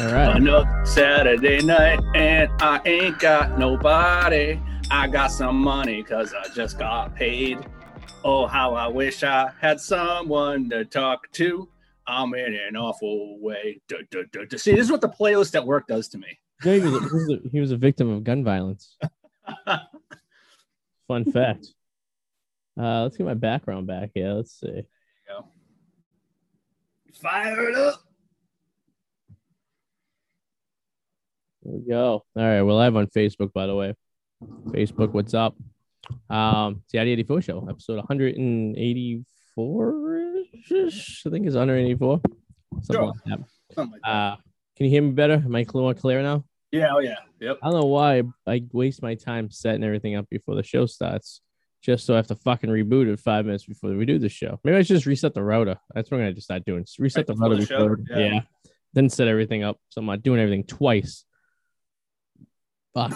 All right. Another Saturday night, and I ain't got nobody. I got some money because I just got paid. Oh, how I wish I had someone to talk to. I'm in an awful way. Duh, duh, duh, duh. See, this is what the playlist at work does to me. Yeah, he, was a, he, was a, he was a victim of gun violence. Fun fact. Uh, let's get my background back here. Let's see. Go. Fire it up. We go. All right, we're live on Facebook, by the way. Facebook, what's up? Um, it's the ID 84 show, episode 184. I think it's 184. Something Sure. like. Something like that. Uh, can you hear me better? Am I more clear now? yeah, oh yeah. Yep. I don't know why I waste my time setting everything up before the show starts, just so I have to fucking reboot it five minutes before we do the show. Maybe I should just reset the router. That's what I'm gonna just start doing. Just reset Right the router the before. Yeah. Yeah. Then set everything up. So I'm not doing everything twice. Fuck.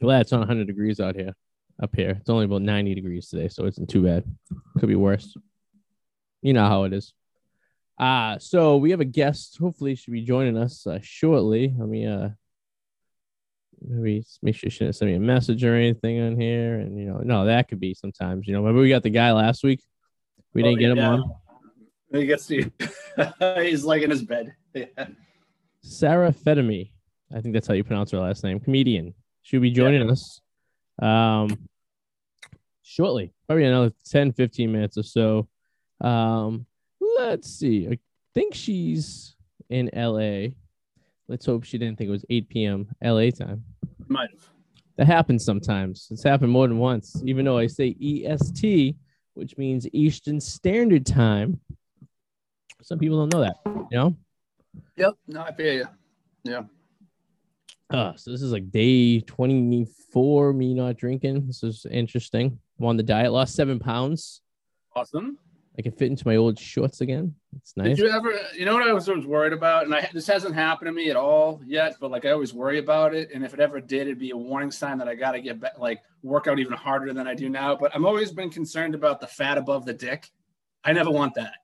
Glad it's not 100 degrees out here. Up here, it's only about 90 degrees today, so it's not too bad. Could be worse. You know how it is. Uh, so we have a guest. Hopefully, should be joining us uh, shortly. Let me uh maybe make sure she didn't send me a message or anything on here. And you know, no, that could be sometimes. You know, remember we got the guy last week. We didn't Oh, get him yeah. on. He gets to, he's like in his bed. Yeah. Sarah Fatemi. I think that's how you pronounce her last name. Comedian. She'll be joining us um shortly. Probably another 10, 15 minutes or so. Um, let's see. I think she's in LA. Let's hope she didn't think it was 8 p.m. LA time. Might have. That happens sometimes. It's happened more than once, even though I say EST, which means Eastern Standard Time. Some people don't know that, you know? Yep. No, I feel you. Yeah. Uh, so this is like day 24, me not drinking. This is interesting. I'm on the diet, lost seven pounds. Awesome. I can fit into my old shorts again. It's nice. Did you ever, you know what I was always worried about? And I, this hasn't happened to me at all yet, but like I always worry about it. And if it ever did, it'd be a warning sign that I got to get back, like work out even harder than I do now. But I'm always been concerned about the fat above the dick. I never want that.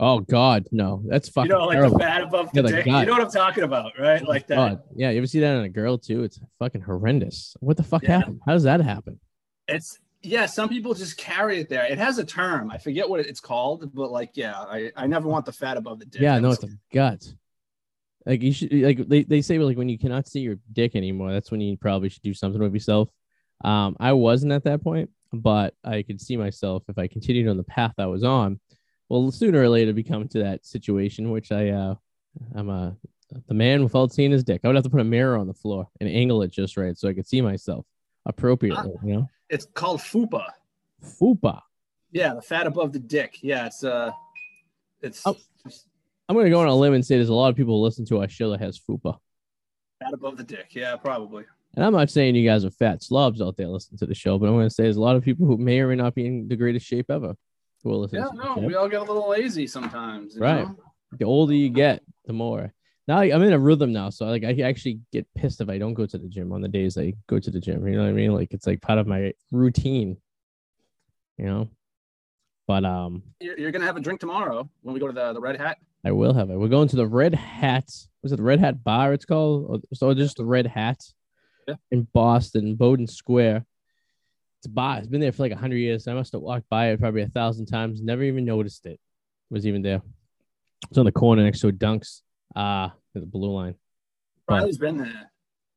Oh God, no, that's fucking you know, like terrible. the fat above the the dick. gut. You know what I'm talking about, right? Like that. God. Yeah, you ever see that in a girl too? It's fucking horrendous. What the fuck Yeah. happened? How does that happen? It's yeah, some people just carry it there. It has a term. I forget what it's called, but like, yeah, I, I never want the fat above the dick. Yeah, no, it's the gut. Like you should like they, they say like when you cannot see your dick anymore, that's when you probably should do something with yourself. Um, I wasn't at that point, but I could see myself if I continued on the path I was on. Well, sooner or later become to that situation, which I uh I'm a the man without seeing his dick. I would have to put a mirror on the floor and angle it just right so I could see myself appropriately, you know? it's called fupa. Fupa. Yeah, the fat above the dick. Yeah, it's uh, it's Oh. just I'm gonna go on a limb and say there's a lot of people who listen to our show that has fupa. fat above the dick. Yeah, probably. And I'm not saying you guys are fat slobs out there listening to the show, but I'm going to say there's a lot of people who may or may not be in the greatest shape ever listen Yeah, no, we all get a little lazy sometimes. you Right. know? The older you get, the more. Now I'm in a rhythm now, so like I actually get pissed if I don't go to the gym on the days I go to the gym. You know what I mean? Like it's like part of my routine. You know. But um, You're, you're gonna have a drink tomorrow when we go to the, the Red Hat. I will have it. We're going to the Red Hat. Was it the Red Hat Bar? It's called, or so just the Red Hat Yeah. in Boston, Bowdoin Square. It's a bar. It's been there for like a hundred years. I must have walked by it probably a thousand times. Never even noticed it. was even there. It's on the corner next to Dunks. Uh the blue line. Riley's been there.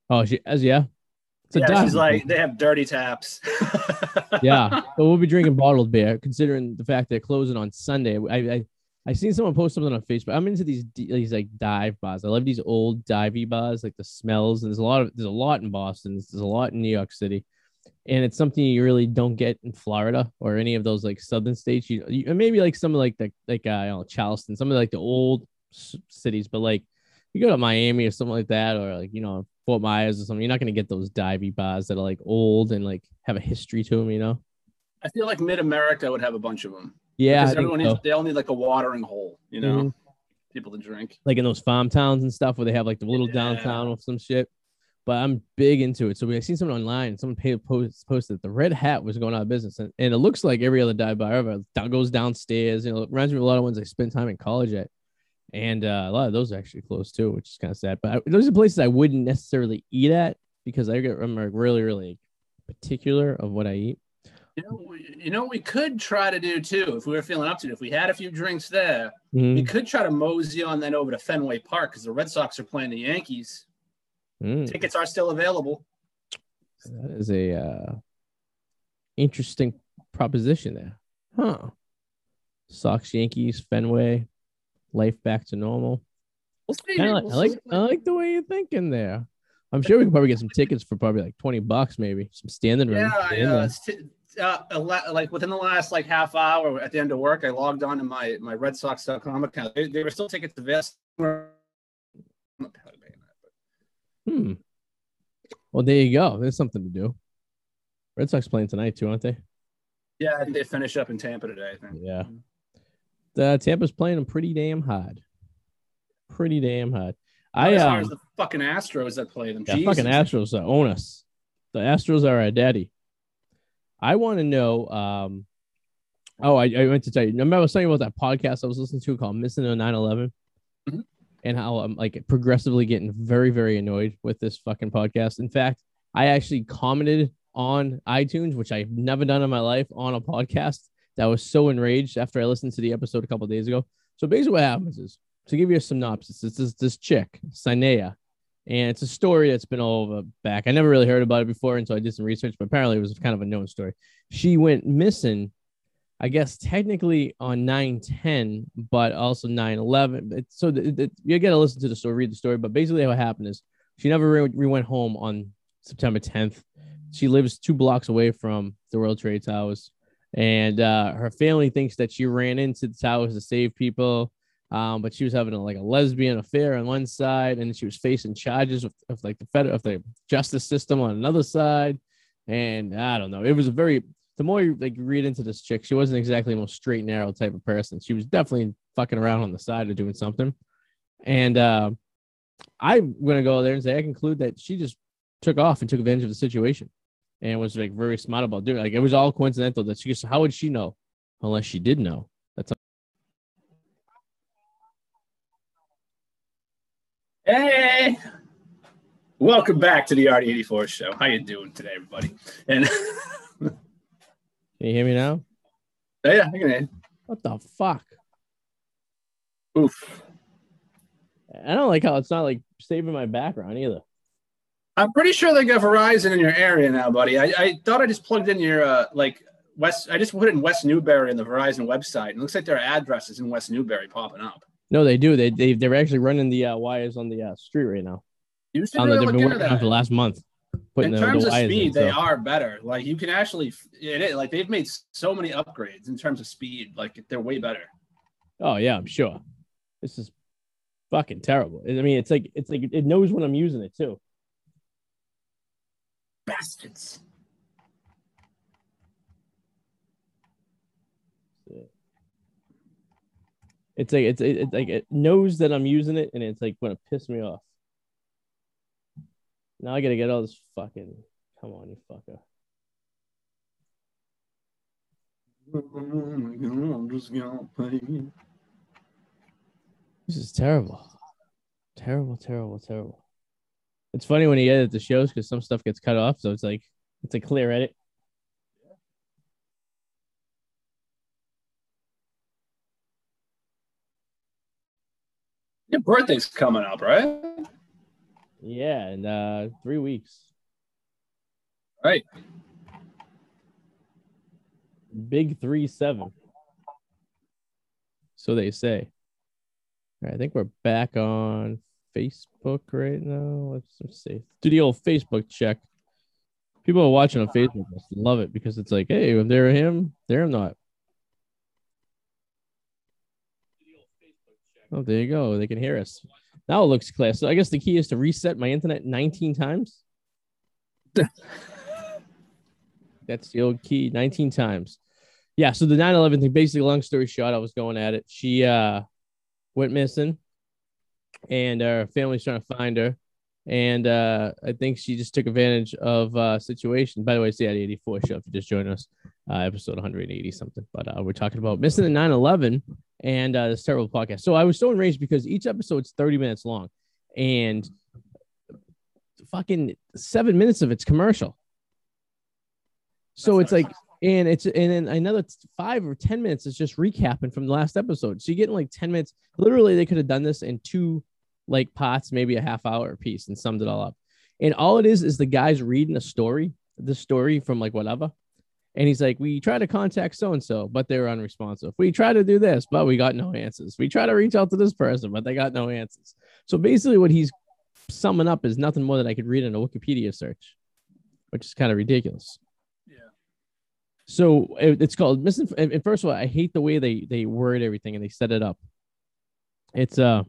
Oh, she as yeah. It's a yeah, dive she's like they have dirty taps. yeah. But we'll be drinking bottled beer, considering the fact they're closing on Sunday. I I I seen someone post something on Facebook. I'm into these these like dive bars. I love these old divey bars, like the smells. And there's a lot of there's a lot in Boston. There's a lot in New York City, and it's something you really don't get in Florida or any of those like southern states. You, you maybe like some of like the like uh, you know, Charleston, some of like the old s- cities, but like you go to Miami or something like that, or like you know Fort Myers or something. You're not gonna get those divey bars that are like old and like have a history to them. You know. I feel like Mid America would have a bunch of them. Yeah, everyone so. needs, they all need like a watering hole, you know, Mhm. people to drink. like in those farm towns and stuff where they have like the little Yeah. downtown or some shit. But I'm big into it. So we I seen someone online. Someone paid, post, posted that the Red Hat was going out of business, and, and it looks like every other dive bar ever. Goes downstairs. You know, it reminds me of a lot of ones I spent time in college at. and uh, a lot of those are actually closed too, which is kind of sad. But I, those are places I wouldn't necessarily eat at because I get I'm like really really particular of what I eat. You know, we- you know, what we could try to do too, if we were feeling up to it. If we had a few drinks there, Mm, we could try to mosey on then over to Fenway Park because the Red Sox are playing the Yankees. Mm. Tickets are still available. That is a uh, interesting proposition there, huh? Sox, Yankees, Fenway, life back to normal. We'll see. Kinda like, We'll I like. I like the way you're thinking there. I'm sure we could probably get some tickets for probably like 20 bucks, maybe some standing room. Yeah, yeah. there. T- uh, la- like within the last like half hour at the end of work, I logged on to my my Red Sox.com account. They, they were still tickets available. I'm not probably paying that, but- Hmm. Well, there you go. There's something to do. Red Sox playing tonight too, aren't they? Yeah, I think they finish up in Tampa today. I think. Yeah. The Tampa's playing them pretty damn hard. Pretty damn hard. I as far um, as the fucking Astros that play them. Yeah, Jesus. fucking Astros uh, own us. The Astros are our daddy. I want to know. Um, oh, I, I meant to tell you. Remember, I was telling you about that podcast I was listening to called "Missing the 9/11," Mhm. And how I'm like progressively getting very, very annoyed with this fucking podcast. In fact, I actually commented on iTunes, which I've never done in my life, on a podcast. That was so enraged after I listened to the episode a couple days ago. So basically, what happens is to give you a synopsis, it's this, this chick, Sneha, and it's a story that's been all over back. I never really heard about it before until I did some research, but apparently it was kind of a known story. She went missing, I guess, technically on 9 10, but also 9 11. So th- th- you got to listen to the story, read the story. But basically, what happened is she never re- went home on September 10th. She lives two blocks away from the World Trade Towers. And uh, her family thinks that she ran into the towers to save people um, but she was having a, like a lesbian affair on one side, and she was facing charges of, of like the federal of the justice system on another side. And I don't know, it was a very the more you like read into this chick, she wasn't exactly the most straight and narrow type of person. She was definitely fucking around on the side of doing something. And uh, I'm gonna go there and say I conclude that she just took off and took advantage of the situation, and was like very smart about doing. It. Like it was all coincidental that she just how would she know unless she did know? That's. Hey, welcome back to the Arty 84 show. How you doing today, everybody? And Can you hear me now? yeah, I can hear. What the fuck? oof. I don't like how it's not like saving my background either. I'm pretty sure they got Verizon in your area now, buddy. I, I thought I just plugged in your uh, like West. I just put it in West Newbury in the Verizon website. And it looks like their address is in West Newbury popping up. No, they do. They they they're actually running the uh, wires on the uh, street right now. You should On the, really they've look been into working on for the last month. Putting In terms of speed, in, they are better. Like you can actually, it is like they've made so many upgrades in terms of speed. Like they're way better. Oh yeah, I'm sure. This is fucking terrible. I mean, it's like it's like it knows when I'm using it too. Bastards. It's like it's it's like it knows that I'm using it, and it's like gonna piss me off. Now I gotta get all this fucking. Come on, you fucker. I'm just gonna play. This is terrible. Terrible, terrible, terrible. It's funny when you edit the shows because some stuff gets cut off, so it's like it's a clear edit. Your birthday's coming up, right? Yeah, and uh three weeks. Right. Big three seven. So they say. All right, I think we're back on Facebook right now. Let's, let's see. Do the old Facebook check. People are watching on Facebook must love it because it's like, hey, if they're him, they're not. Oh, there you go. They can hear us. Now it looks clear. So I guess the key is to reset my internet 19 times. That's the old key 19 times. Yeah. So the 9 11 thing, basically, long story short, I was going at it. She uh, went missing and her family's trying to find her. And uh, I think she just took advantage of uh, situation. By the way, it's the 84 show if you just joined us, uh, episode 180 something. But uh, we're talking about missing the 9 11 and uh, this terrible podcast. So I was so enraged because each episode's 30 minutes long, and fucking seven minutes of it's commercial. So That's it's like, and it's and then another five or ten minutes is just recapping from the last episode. So you're getting like 10 minutes. Literally, they could have done this in two like pots, maybe a half hour piece, and summed it all up. And all it is is the guy's reading a story, the story from like whatever. And he's like, We try to contact so and so, but they were unresponsive. We try to do this, but we got no answers. We try to reach out to this person, but they got no answers. So basically, what he's summing up is nothing more than I could read in a Wikipedia search, which is kind of ridiculous. Yeah. So it- it's called. And and first of all, I hate the way they they word everything and they set it up. It's uh,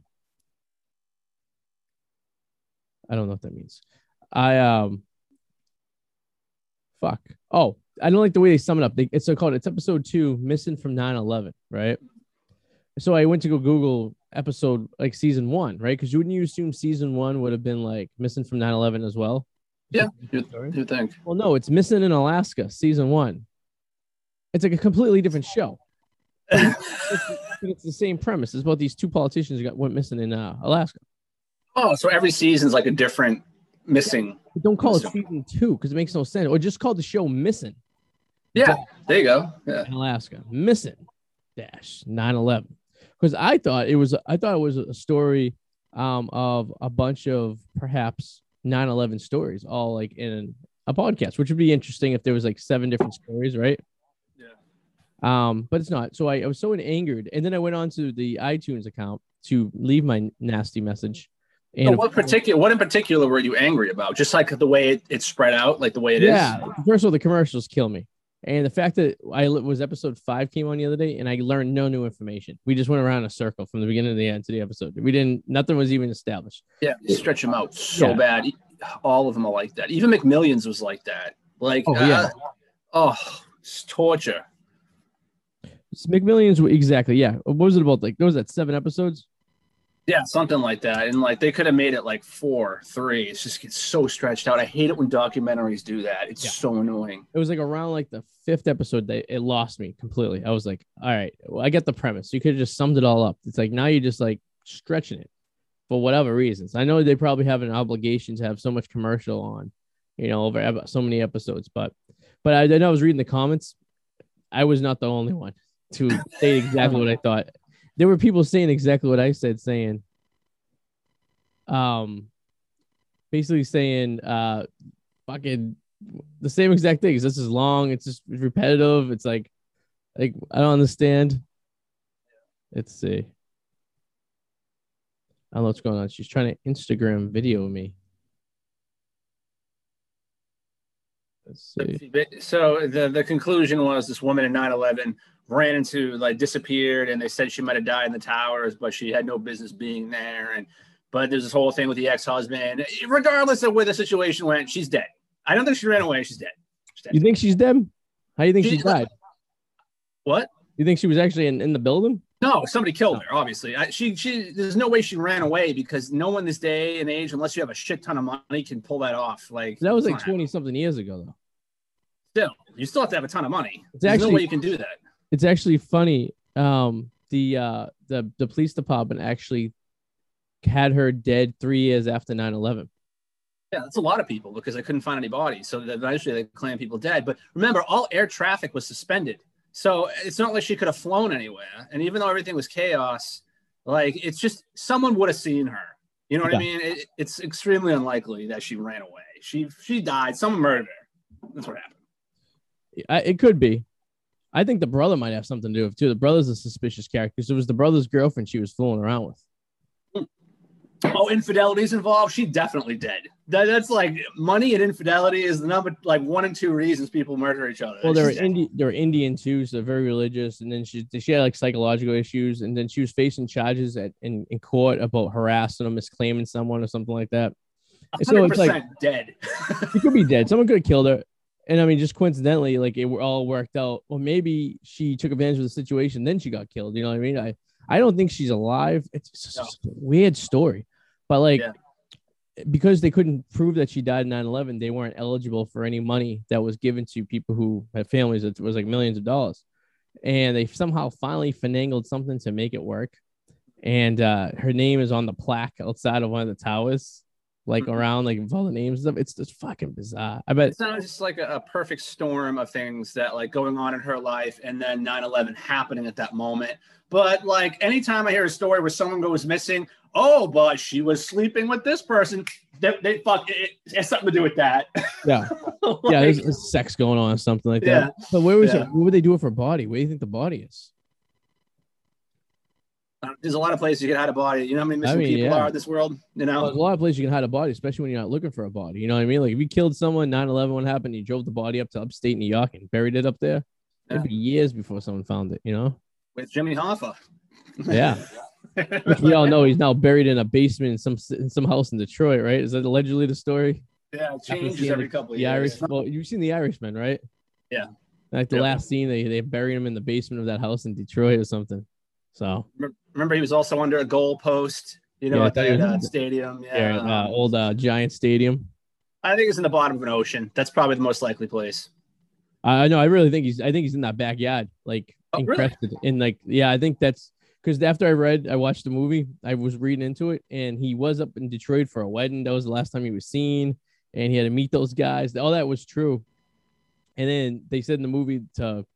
I don't know what that means. I um, fuck. Oh, I don't like the way they sum it up. They, it's so called. It's episode two, missing from 9-11, right? So I went to go Google episode like season one, right? Because you wouldn't you assume season one would have been like missing from 9-11 as well? Yeah, Sorry? You think? Well, no, it's Missing in Alaska, season one. It's like a completely different show. It's the same premise. It's about these two politicians who got went missing in uh, Alaska. Oh, so every season's like a different missing. But don't call it Missing. season two because it makes no sense. Or just call the show Missing Yeah, there you go. Yeah. in Alaska. Missing dash 9-11. Because I thought it was I thought it was a story um, of a bunch of perhaps 9-11 stories all like in a podcast, which would be interesting if there was like seven different stories, right? Yeah. Um, but it's not. So I, I was so angered, and then I went on to the iTunes account to leave my nasty message. And But what particular? What in particular were you angry about? Just like the way it, it spread out, like the way it is. yeah, first of all, the commercials kill me, and the fact that I was episode five came on the other day, and I learned no new information. We just went around in a circle from the beginning to the end to the episode. We didn't. Nothing was even established. Yeah, stretch them out so Yeah. bad. All of them are like that. Even McMillions was like that. Like, Oh, yeah. uh, oh, it's torture. So McMillions, exactly. Yeah. What was it about? Like, what was that? Seven episodes? Yeah, something like that. And like they could have made it like four, three. It's just gets so stretched out. I hate it when documentaries do that. It's Yeah. so annoying. It was like around like the fifth episode that it lost me completely. I was like, all right, well, I get the premise. You could have just summed it all up. It's like now you're just like stretching it for whatever reasons. I know they probably have an obligation to have so much commercial on, you know, over so many episodes, but but I, I know I was reading the comments. I was not the only one to say exactly what I thought. There were people saying exactly what I said, saying, um, basically saying, uh, fucking the same exact things. This is long. It's just repetitive. It's like, like I don't understand. Let's see. I don't know what's going on. She's trying to Instagram video me. Let's see. So the, the conclusion was this woman in 9-11 ran into like disappeared and they said she might have died in the towers, but she had no business being there. And but there's this whole thing with the ex-husband. Regardless of where the situation went, she's dead. I don't think she ran away. She's dead. She's dead. You think she's dead? How do you think she She- died? what? You think she was actually in, in the building? No, somebody killed her. Obviously, I, she she. There's no way she ran away because no one this day and age, unless you have a shit ton of money, can pull that off. Like That was like 20 something years ago, though. Still, you still have to have a ton of money. It's There's actually- no way you can do that. It's actually funny. Um, the uh the the police department actually had her dead three years after 9-11. Yeah, that's a lot of people because they couldn't find any bodies. So eventually they claimed people dead. But remember, all air traffic was suspended. So it's not like she could have flown anywhere. And even though everything was chaos, like it's just someone would have seen her. You know what I mean? It, it's extremely unlikely that she ran away. She she died. Someone murdered her. That's what happened. I, it could be. I think the brother might have something to do with it too. The brother's a suspicious character. So it was the brother's girlfriend she was fooling around with. Oh, infidelity's involved. She definitely dead. That, that's like money and infidelity is the number like one and two reasons people murder each other. Well, they're She's. Indi- they're Indian too, so they're very religious. And then she she had like psychological issues, and then she was facing charges at in, in court about harassing or misclaiming someone or something like that. So it's like dead. she could be dead. Someone could have killed her. And I mean, just coincidentally, like it all worked out. Well, maybe she took advantage of the situation, then she got killed. You know what I mean? I I don't think she's alive. It's just No. a weird story, but like Yeah. because they couldn't prove that she died in 9-11, they weren't eligible for any money that was given to people who had families that was like millions of dollars. and they somehow finally finagled something to make it work. And uh, her name is on the plaque outside of one of the towers, like Mhm. around like with all the names and stuff. It's just fucking bizarre. I bet It's not just like a, a perfect storm of things that like going on in her life and then 9-11 happening at that moment. But like anytime I hear a story where someone goes missing, oh, but she was sleeping with this person. They, they fuck it, it has something to do with that. yeah, yeah, there's, there's sex going on or something like that. Yeah. But where was Yeah. it? What would they do with her body? Where do you think the body is? Uh, there's a lot of places you can hide a body. You know how many missing mean, people yeah. are in this world? You know? there's a lot of places you can hide a body, especially when you're not looking for a body. You know what I mean? Like if you killed someone, 9/11, what happened? You drove the body up to upstate New York and buried it up there. It'd be years before someone found it. You know? With Jimmy Hoffa. Yeah. We all know he's now buried in a basement in some in some house in Detroit, right? Is that allegedly the story? Yeah, it changes every the- couple of The years. Irish. Well, you've seen the Irishman, right? Yeah. Like the Yep. last scene, they they buried him in the basement of that house in Detroit or something. So Remember, he was also under a goal post, you know, Yeah, at thought he that uh, stadium. yeah, Yeah. uh, old uh, Giant Stadium. I think it's in the bottom of an ocean. That's probably the most likely place. I know. I really think he's. I think he's in that backyard, like Oh, in really? Crested. And like, yeah, I think that's because after I read, I watched the movie. I was reading into it, and he was up in Detroit for a wedding. That was the last time he was seen, and he had to meet those guys. All that was true. And then they said in the movie to,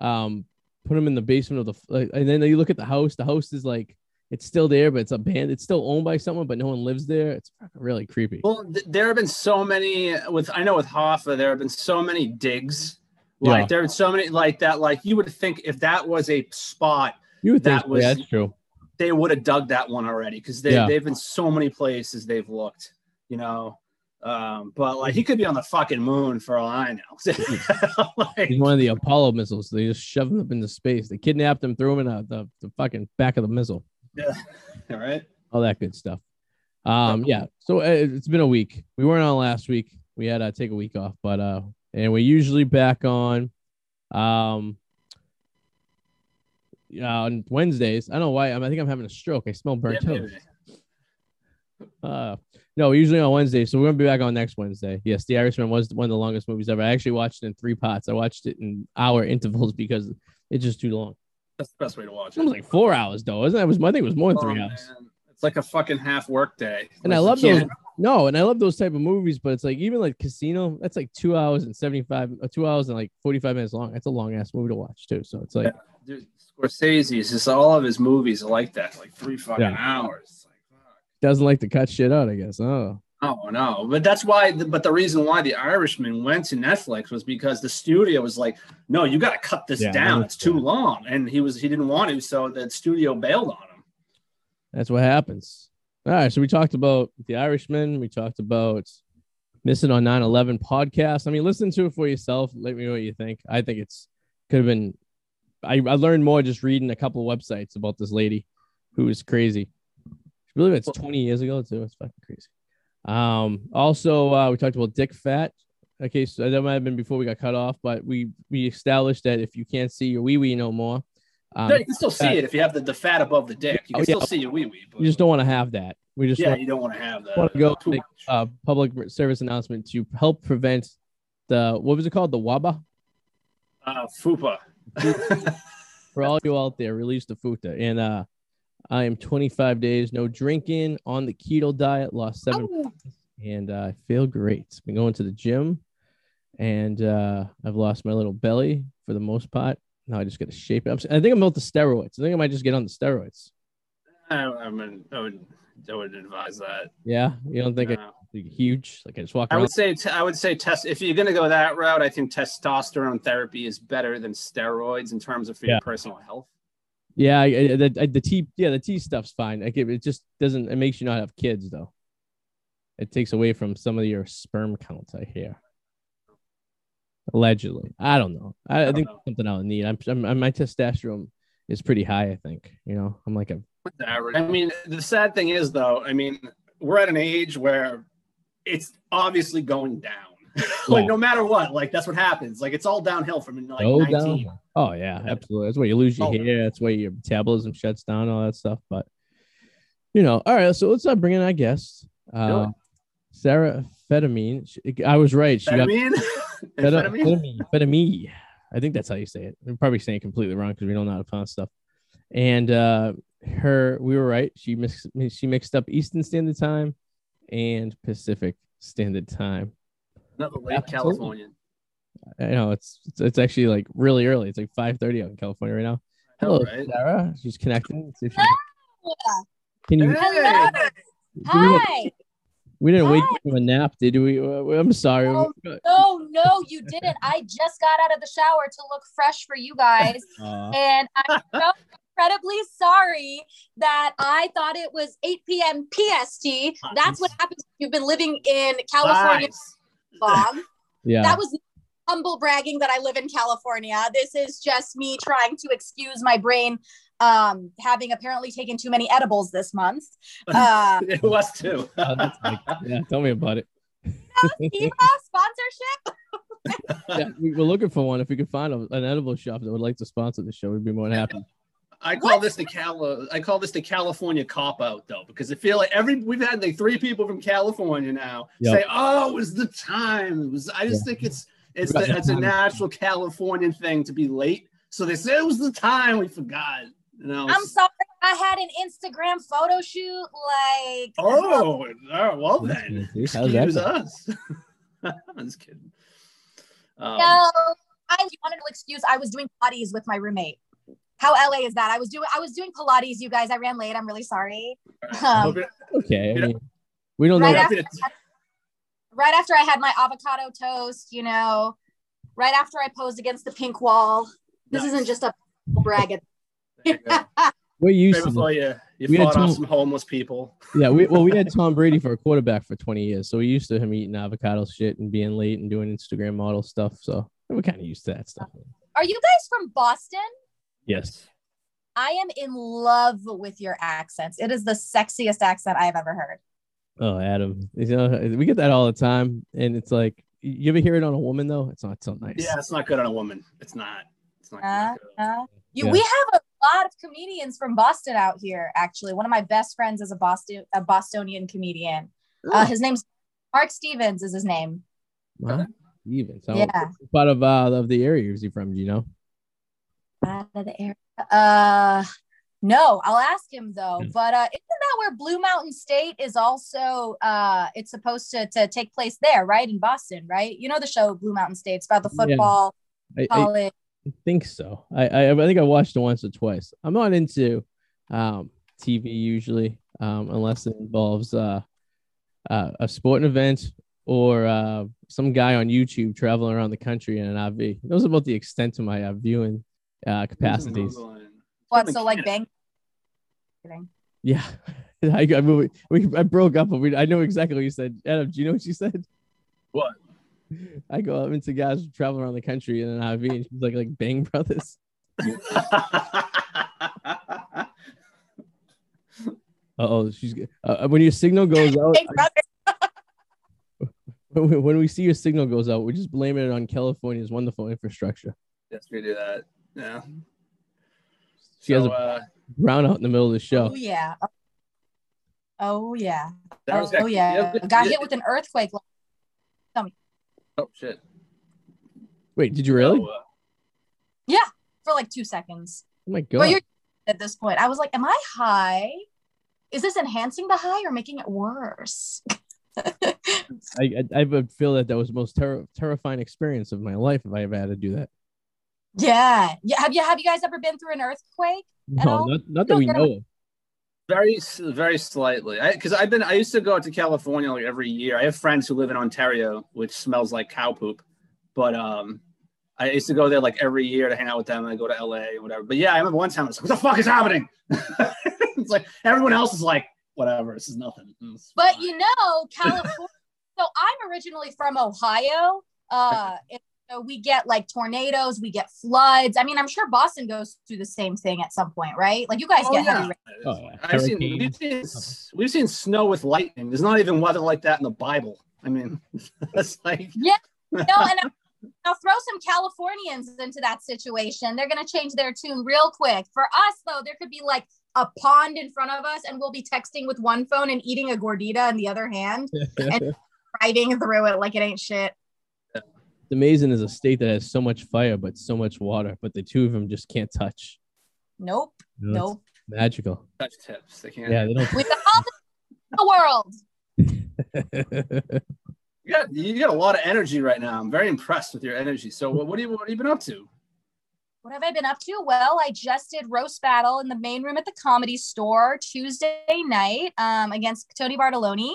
um, put them in the basement of the. Like, and then you look at the house. The house is like it's still there, but it's abandoned. It's still owned by someone, but no one lives there. It's really creepy. Well, th- there have been so many uh, with I know with Hoffa, there have been so many digs. Yeah. There have been so many like that. Like you would think if that was a spot, You would think that so, was- yeah, that's true. they would have dug that one already because they Yeah. they've been so many places they've looked, you know. Um, but like he could be on the fucking moon for all I know. Like, He's one of the Apollo missiles. They just shoved him up into space. They kidnapped him, threw him in a, the, the fucking back of the missile. Yeah. All right. All that good stuff. Um, yeah. So uh, it's been a week. We weren't on last week. We had to take a week off, but uh, and we're usually back on, um, yeah, on Wednesdays. I don't know why. I'm, I think I'm having a stroke. I smell burnt Yeah, toast. Uh, no, usually on Wednesday. So we're gonna be back on next Wednesday. Yes, The Irishman was one of the longest movies ever. I actually watched it in three parts. I watched it in hour intervals because it's just too long. That's the best way to watch It it. was like four hours though, isn't it? it was, I think it was more than three Oh, hours. man. It's like a fucking half work day. And I love those. No, and I love those type of movies, but it's like even like Casino, that's like two hours and seventy five, uh, two hours and like forty five minutes long. That's a long ass movie to watch too. So it's like, Dude, Scorsese is just all of his movies are like that, like three fucking Yeah. hours. It's Like, fuck. doesn't like to cut shit out. I guess. Oh, Oh no, but that's why. But the reason why the Irishman went to Netflix was because the studio was like, "No, you got to cut this Yeah, down. It's too long," and he was he didn't want to, so the studio bailed on him. that's what happens. All right. So we talked about The Irishman. We talked about missing on 9-11 podcast. I mean, listen to it for yourself. Let me know what you think. I think it's could have been. I, I learned more just reading a couple of websites about this lady who is crazy. Believe it's 20 years ago too. It's fucking crazy. Um, also, uh, we talked about Dick Fat. Okay, so that might have been before we got cut off, but we we established that if you can't see your wee wee no more, um, no, you can still see fat. it if you have the, the fat above the dick. You Oh, can still yeah. see your wee wee. you just don't want to have that. We just yeah, want, you don't want to have that. want to go make a public service announcement to help prevent the what was it called the WABA Uh, fupa. for all you out there. Release the futa and uh, I am 25 days no drinking on the keto diet. Lost seven and uh, I feel great. Been going to the gym, and uh, I've lost my little belly for the most part. Now I just got to shape it. I'm, I think I'm about the steroids. I think I might just get on the steroids. I, I mean, I would, I would advise that. Yeah, you don't think No. I'm huge? Like I just walk I around. would say, t- I would say, test. If you're gonna go that route, I think testosterone therapy is better than steroids in terms of for Yeah. your personal health. Yeah, I, the, I- the T, yeah, the T stuff's fine. It, it just doesn't. It makes you not have kids though. It takes away from some of your sperm count. I hear. Allegedly, I don't know. I, I, don't think know. something I'll need. I'm, I'm, my testosterone is pretty high. I think. You know, I'm like a. I mean, the sad thing is, though, I mean, we're at an age where it's obviously going down. like no matter what, like that's what happens. Like it's all downhill from like go 19. down. Oh yeah, absolutely. That's where you lose your Oh. hair. That's where your metabolism shuts down. All that stuff. But you know, all right. So let's uh, bring in our guest, uh, Sarah Fetamine. She, I was right. She got Amphetamine? Feta- Fetamine. Fetamine. I think that's how you say it. I'm probably saying it completely wrong because we don't know how to pronounce stuff. And uh, her, we were right. She mixed she mixed up Eastern Standard Time and Pacific Standard Time. Another late Absolutely. Californian. I know it's it's, it's actually like really early. It's like 5:30 out in California right now. Hello, right? Sarah. She's connecting. Let's see if she- Can you? Hey! Hi. We didn't wake Hi. up from a nap, did we? Uh, I'm sorry. Oh, No, no, you didn't. I just got out of the shower to look fresh for you guys. Aw. And I'm so incredibly sorry that I thought it was 8 p.m. PST. That's what happens when you've been living in California Lies. Long. yeah. That was humble bragging that I live in California. This is just me trying to excuse my brain um, having apparently taken too many edibles this month. Uh, It was too. Oh, like- yeah, tell me about it. Eva sponsorship. Yeah, we we're looking for one. If we could find a, an edible shop that would like to sponsor the show, we'd be more than happy. I call this the Cal. I call this the California cop out though, because I feel like every we've had like three people from California now Yep. say, "Oh, it was the time." It was. I just think it's it's the, the it's a natural Californian thing to be late. So they say it was the time. We forgot. You know. I'm sorry. I had an Instagram photo shoot. Like, Oh, oh, well then. See, that Excuse us. I'm just kidding. Um, no, I wanted to excuse. I was doing Pilates with my roommate. How LA is that? I was doing. I was doing Pilates. You guys, I ran late. I'm really sorry. hope um, it- Okay. I mean, we don't Right know. after- happy Right after I had my avocado toast, you know, right after I posed against the pink wall. This Nice. isn't just a brag. there. We're used Right to before you, you We had fought off some homeless people. Yeah. We, well, we had Tom Brady for a quarterback for 20 years, so we used to him eating avocado shit and being late and doing Instagram model stuff. So we're kind of used to that stuff. Are you guys from Boston? Yes. I am in love with your accents. It is the sexiest accent I have ever heard. Oh, Adam. You know, we get that all the time, and it's like, you ever hear it on a woman though? It's not so nice. Yeah, it's not good on a woman. It's not. It's not Uh, good. uh, you, Yeah. We have a lot of comedians from Boston out here. Actually, one of my best friends is a Boston a Bostonian comedian. Uh, his name's Mark Stevens. Is his name? Wow. Even so, Yeah. what part of uh of the area is he from? Do you know? Out of the area. Uh, no, I'll ask him though. Yeah. But uh, isn't that where Blue Mountain State is also? Uh, it's supposed to to take place there, right in Boston, right? You know the show Blue Mountain State. It's about the Yeah. football I, I, college. I think so. I, I I think I watched it once or twice. I'm not into um TV usually, um, unless it involves uh, uh a sporting event or uh some guy on YouTube traveling around the country in an RV. That was about the extent of my uh, viewing uh capacities. What? So like bang. Yeah. I, I, we, we, I broke up, but we, I know exactly what you said. Adam, do you know what you said? What? I go up into guys traveling around the country in an RV, and she's like, like Bang Brothers. Oh, she's uh, when your signal goes out. Bang Brothers. when, when we see your signal goes out, we're just blaming it on California's wonderful infrastructure. yes, we do that. Yeah. She has a uh, brownout in the middle of the show. Oh yeah. Oh yeah. that was Oh yeah. yeah, Got yeah. hit with an earthquake Tell me. Oh shit! Wait, did you really? So, uh, for like two seconds. oh my But god! you're at this point. I was like, am I high? Is this enhancing the high or making it worse? I, I I would feel that that was the most terri terrifying experience of my life if I ever had to do that. Yeah. Yeah. Have you have you guys ever been through an earthquake? At No, all? not, not that we know of. very, very slightly. Because I've been, I used to go out to California like every year. I have friends who live in Ontario, which smells like cow poop. But um, I used to go there like every year to hang out with them. And I go to LA and whatever. But yeah, I remember one time I was like, "What the fuck is happening?" it's like everyone else is like, "Whatever, this is nothing." It's But fine. you know, California. so I'm originally from Ohio. Uh, and so we get like tornadoes, we get floods. I mean, I'm sure Boston goes through the same thing at some point, right? Like you guys Oh, get yeah. heavy. rain. Oh, yeah. I've seen, we've, seen, we've seen snow with lightning. There's not even weather like that in the Bible. I mean, that's like yeah. No, and I'm- I'll throw some Californians into that situation. They're gonna change their tune real quick. For us, though, there could be like a pond in front of us, and we'll be texting with one phone and eating a gordita in the other hand, and driving through it like it ain't shit. Amazing is a state that has so much fire but so much water, but the two of them just can't touch. Nope. You know, Nope. Magical. Touch tips. They can't. Yeah, they don't. With the all the world. You got you got a lot of energy right now. I'm very impressed with your energy. So what, what, do you, what have you been up to? What have I been up to? Well, I just did roast battle in the main room at the comedy store Tuesday night um, against Tony Bartoloni.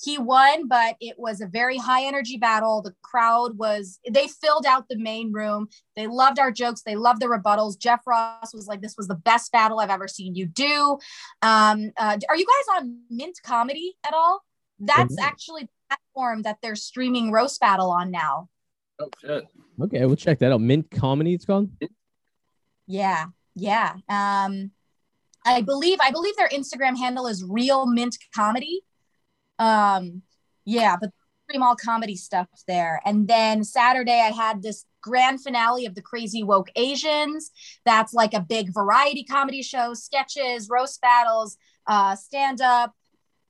He won, but it was a very high energy battle. The crowd was, they filled out the main room. They loved our jokes. They loved the rebuttals. Jeff Ross was like, this was the best battle I've ever seen you do. Um, uh, are you guys on Mint Comedy at all? That's Mhm. actually the platform that they're streaming roast battle on now. Oh shit. okay, we'll check that out. Mint Comedy, it's called. Yeah, yeah. Um, I believe I believe their Instagram handle is Real Mint Comedy. Um, yeah, but stream all comedy stuff there. And then Saturday I had this grand finale of the Crazy Woke Asians. That's like a big variety comedy show, sketches, roast battles, uh, stand up,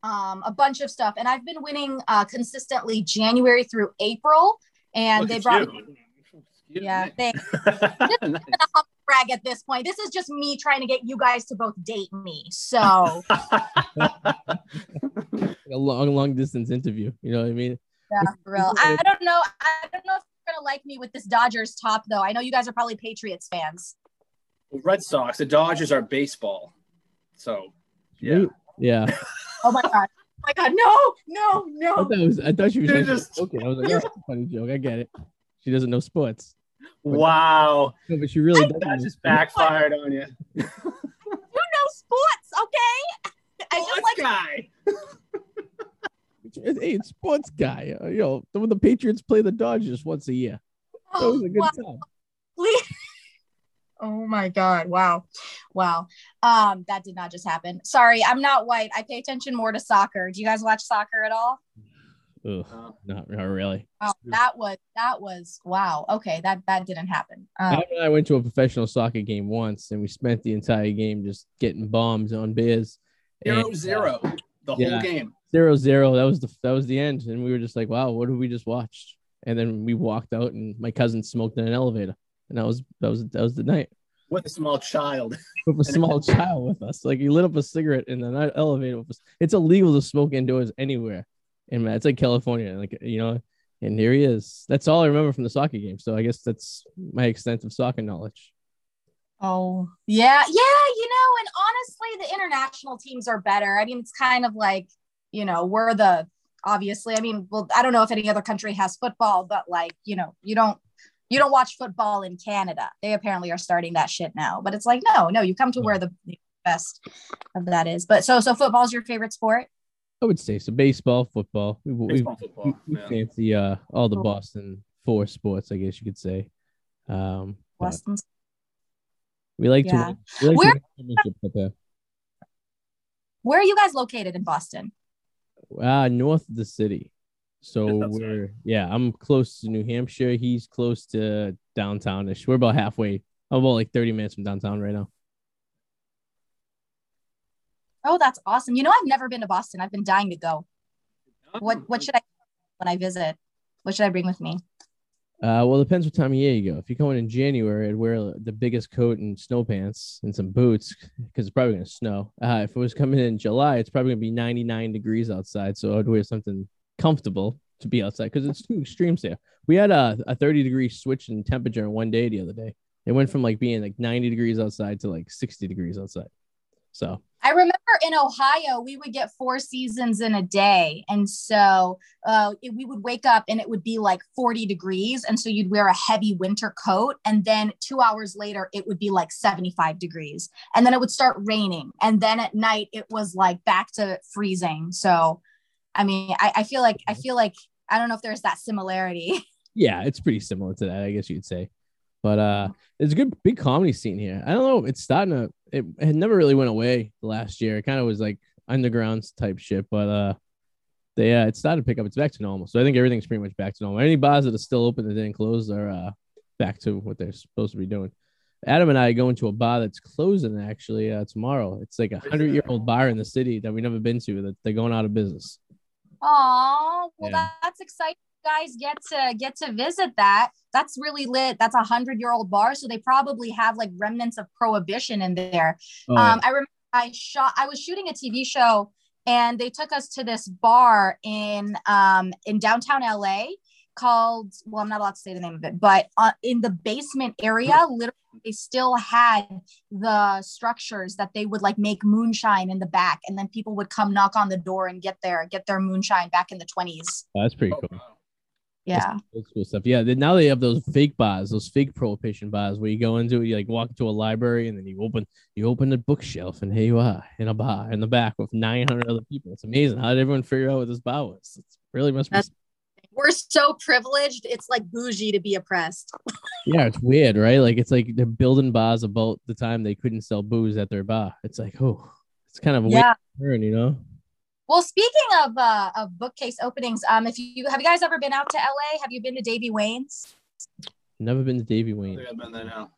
um, a bunch of stuff. And I've been winning uh, consistently January through April. And Look they brought you. Excuse yeah, me. thanks. Nice. brag at this point. This is just me trying to get you guys to both date me. So A long, long distance interview. You know what I mean? yeah, for real. I, I don't know. I don't know if you're gonna like me with this Dodgers top though. I know you guys are probably Patriots fans. Red Sox. The Dodgers are baseball. So yeah. Yeah. Oh my god. Oh my god. No, no, I no. thought, was, I thought she was You're just- okay. I was like, that's a funny joke. I get it. She doesn't know sports. Wow. No, but she really does. That just backfired on you. You know sports, okay? I just Sports like guy. Hey, it's sports guy. Uh, you know, the, the Patriots play the Dodgers once a year. That was a good wow. time. Please. Oh my god. Wow. Wow. Um, that did not just happen. Sorry, I'm not white. I pay attention more to soccer. Do you guys watch soccer at all? Ugh, not, not really. Wow, that was that was wow. Okay, that that didn't happen. Um, Adam I went to a professional soccer game once, and we spent the entire game just getting bombs on beers. Zero And, uh, zero. The yeah. whole game. Zero zero. That was the that was the end, and we were just like, "Wow, what have we just watched?" And then we walked out, and my cousin smoked in an elevator, and that was that was that was the night With a small child. with a small child with us. Like he lit up a cigarette in the night elevator with us. It's illegal to smoke indoors anywhere, and it's like California, like you know. And here he is. That's all I remember from the soccer game. So I guess that's my extent of soccer knowledge. oh yeah, yeah. You know, and honestly, the international teams are better. I mean, it's kind of like you know we're the obviously. I mean, well, I don't know if any other country has football, but like you know, you don't you don't watch football in Canada. They apparently are starting that shit now. But it's like no, no. You come to where the the best of that is. But so so football's your favorite sport. I would say so. Baseball, football. We, we, Baseball, we, football. we yeah. fancy uh, all the Cool. Boston four sports, I guess you could say. Um, but Weston's we like Yeah. to we like Where- to win championships up there. Where are you guys located in Boston? Uh, north of the city. So Just we're yeah, I'm close to New Hampshire. He's close to downtownish. We're about halfway. I'm about like 30 minutes from downtown right now. Oh, that's awesome. You know, I've never been to Boston. I've been dying to go. What what should I when I visit? What should I bring with me? Uh, well, it depends what time of year you go. If you're going in January, I'd wear the biggest coat and snow pants and some boots because it's probably gonna snow. Uh, if it was coming in July, it's probably gonna be 99 degrees outside, so I'd wear something comfortable to be outside because it's two extremes there. We had a, a 30 degree switch in temperature in one day the other day. It went from like being like 90 degrees outside to like 60 degrees outside. So I remember in Ohio, we would get four seasons in a day. And so uh, it- we would wake up and it would be like 40 degrees. And so you'd wear a heavy winter coat. And then two hours later, it would be like 75 degrees. And then it would start raining. And then at night, it was like back to freezing. So, I mean, I, I feel like, I feel like, I don't know if there's that similarity. yeah, it's pretty similar to that, I guess you'd say. But uh there's a good big comedy scene here. I don't know, it's starting to it, never really went away last year. It kind of was like underground type shit, but uh they uh it started to pick up. It's back to normal. So I think everything's pretty much back to normal. Any bars that are still open that didn't close are uh back to what they're supposed to be doing. Adam and I go into a bar that's closing actually uh, tomorrow. It's like a hundred year old bar in the city that we've never been to that they're going out of business. Oh, well, Yeah. that's exciting guys get to get to visit that. That's really lit. That's a hundred year old bar, so they probably have like remnants of prohibition in there. Oh, Um, I remember I shot. I was shooting a TV show, and they took us to this bar in um in downtown LA called. Well, I'm not allowed to say the name of it, but uh, in the basement area, literally, they still had the structures that they would like make moonshine in the back, and then people would come knock on the door and get their get their moonshine back in the 20s. that's pretty cool. Yeah. Old school stuff. Yeah. Then now they have those fake bars, those fake prohibition bars where you go into you like walk into a library and then you open you open the bookshelf and here you are in a bar in the back with 900 other people. It's amazing. How did everyone figure out what this bar was? It's really must be. We're so privileged. It's like bougie to be oppressed. Yeah, it's weird, right? Like it's like they're building bars about the time they couldn't sell booze at their bar. It's like, oh, it's kind of a Yeah. weird turn, you know? Well, speaking of uh, of bookcase openings, um, if you have you guys ever been out to LA? Have you been to Davey Wayne's? Never been to Davey I Wayne. I've been there now.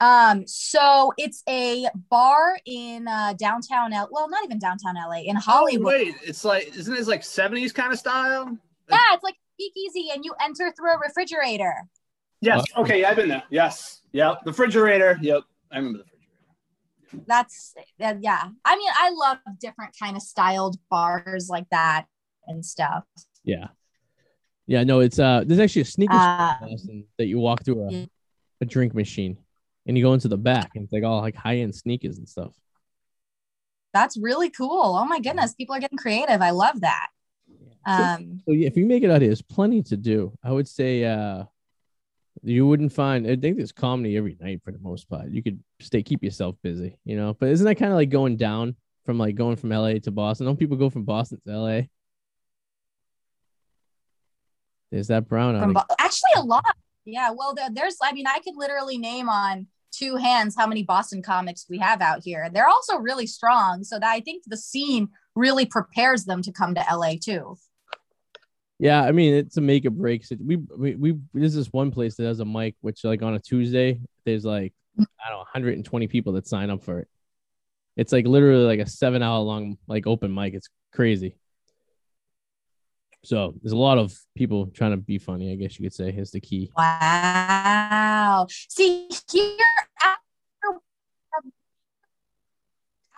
Um, so it's a bar in uh, downtown L. Well, not even downtown LA, in Oh, Hollywood. wait, it's like isn't it like 70s kind of style? yeah, it's like speakeasy, and you enter through a refrigerator. Yes. Okay, yeah, I've been there. Yes. Yep. The refrigerator. Yep. I remember the refrigerator. That's uh, yeah. I mean, I love different kind of styled bars like that and stuff. Yeah. Yeah, no, it's uh there's actually a sneaker Uh, that you walk through a, a drink machine and you go into the back and it's like all like high end sneakers and stuff. that's really cool. Oh my goodness, people are getting creative. I love that. Um, So yeah, if you make it out here, there's plenty to do. I would say uh you wouldn't find I think there's comedy every night for the most part. You could stay keep yourself busy, you know. But isn't that kind of like going down from like going from LA to Boston? Don't people go from Boston to LA? There's that brown from. Bo- actually a lot. Yeah, well, there, there's. I mean, I could literally name on two hands how many Boston comics we have out here. They're also really strong, so that I think the scene really prepares them to come to LA too. Yeah, I mean it's a make or break. We, we we there's this one place that has a mic, which like on a Tuesday, there's like I don't know, 120 people that sign up for it. It's like literally like a seven hour long like open mic. It's crazy. So there's a lot of people trying to be funny. I guess you could say is the key. Wow. See here out,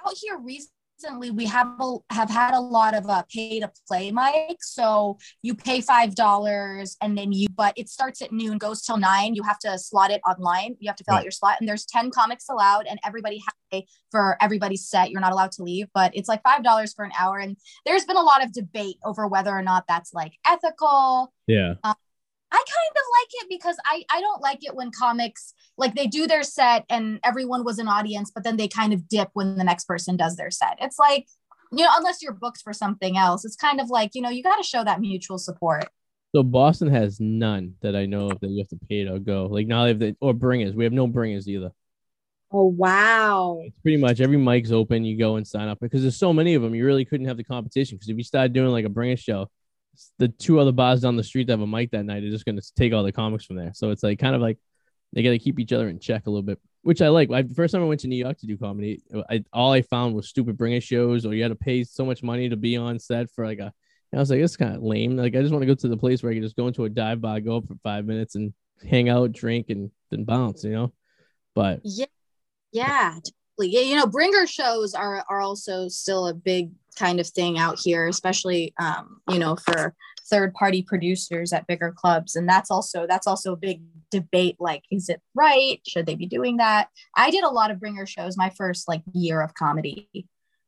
out here recently we have a, have had a lot of uh, pay to play mics. So you pay five dollars and then you but it starts at noon, goes till nine. You have to slot it online. You have to fill out your slot, and there's ten comics allowed, and everybody has to pay for everybody's set. You're not allowed to leave, but it's like five dollars for an hour. And there's been a lot of debate over whether or not that's like ethical. Yeah. I kind of like it because I I don't like it when comics like they do their set and everyone was an audience, but then they kind of dip when the next person does their set. It's like you know, unless you're booked for something else, it's kind of like you know you got to show that mutual support. So Boston has none that I know of that you have to pay to go. Like now they have the or bringers. We have no bringers either. Oh wow! It's pretty much every mic's open. You go and sign up because there's so many of them. You really couldn't have the competition because if you start doing like a bringer show, the two other bars down the street that have a mic that night are just going to take all the comics from there. So it's like kind of like they got to keep each other in check a little bit, which I like. I, the first time I went to New York to do comedy, I, all I found was stupid bringer shows, or you had to pay so much money to be on set for like a. I was like, it's kind of lame. Like I just want to go to the place where I can just go into a dive bar, go up for five minutes, and hang out, drink, and then bounce. You know, but yeah. Yeah, you know, bringer shows are are also still a big kind of thing out here, especially um, you know, for third party producers at bigger clubs. And that's also that's also a big debate. Like, is it right? Should they be doing that? I did a lot of bringer shows my first like year of comedy.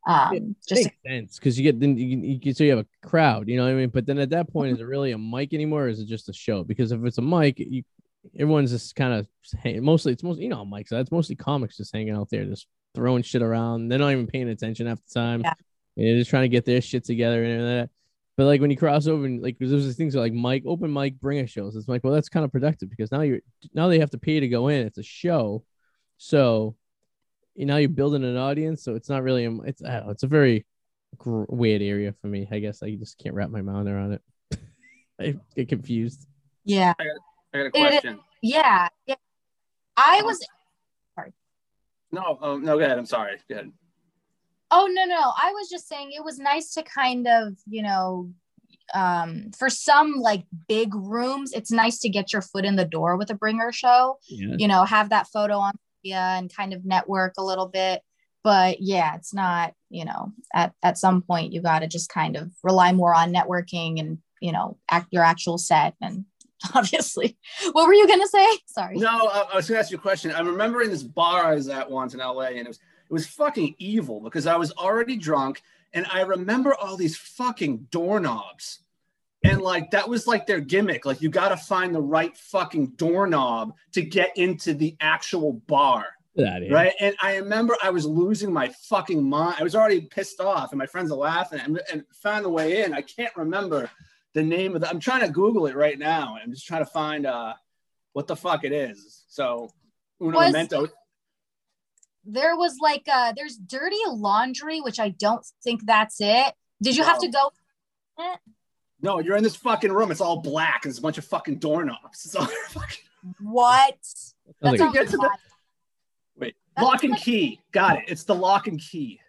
Um, just makes sense because you get then you, you can so you have a crowd, you know what I mean. But then at that point, is it really a mic anymore, or is it just a show? Because if it's a mic, you everyone's just kind of mostly it's mostly you know mics. it's mostly comics just hanging out there, just throwing shit around. They're not even paying attention half the time. Yeah. They're just trying to get their shit together and that. But like when you cross over and like there's these things like Mike open mic, bringer shows. It's like, well, that's kind of productive because now you're now they have to pay to go in. It's a show, so you now you're building an audience. So it's not really a, it's I don't know, it's a very gr- weird area for me. I guess I just can't wrap my mind around it. I get confused. yeah, I got a question. yeah, yeah. I was sorry. No, oh, no, go ahead. I'm sorry. Go ahead. Oh no, no. I was just saying it was nice to kind of, you know, um for some like big rooms it's nice to get your foot in the door with a bringer show Yeah. you know have that photo on media and kind of network a little bit but yeah it's not you know at, at some point you got to just kind of rely more on networking and you know act your actual set and obviously what were you gonna say sorry No, I, I was gonna ask you a question. I'm remembering this bar I was at once in LA, and it was it was fucking evil because I was already drunk, and I remember all these fucking doorknobs, and like that was like their gimmick. Like you got to find the right fucking doorknob to get into the actual bar. Get. Right. And I remember I was losing my fucking mind. I was already pissed off, and my friends are laughing and, and found a way in. I can't remember the name of the. I'm trying to Google it right now. I'm just trying to find uh what the fuck it is. So Uno Was- Memento. there was like uh there's dirty laundry which i don't think that's it did you have to go No, you're in this fucking room. It's all black. and There's a bunch of fucking doorknobs. It's all fucking what Sounds that like- Get to the- wait. That's Lock and like- key. Got it. It's the lock and key.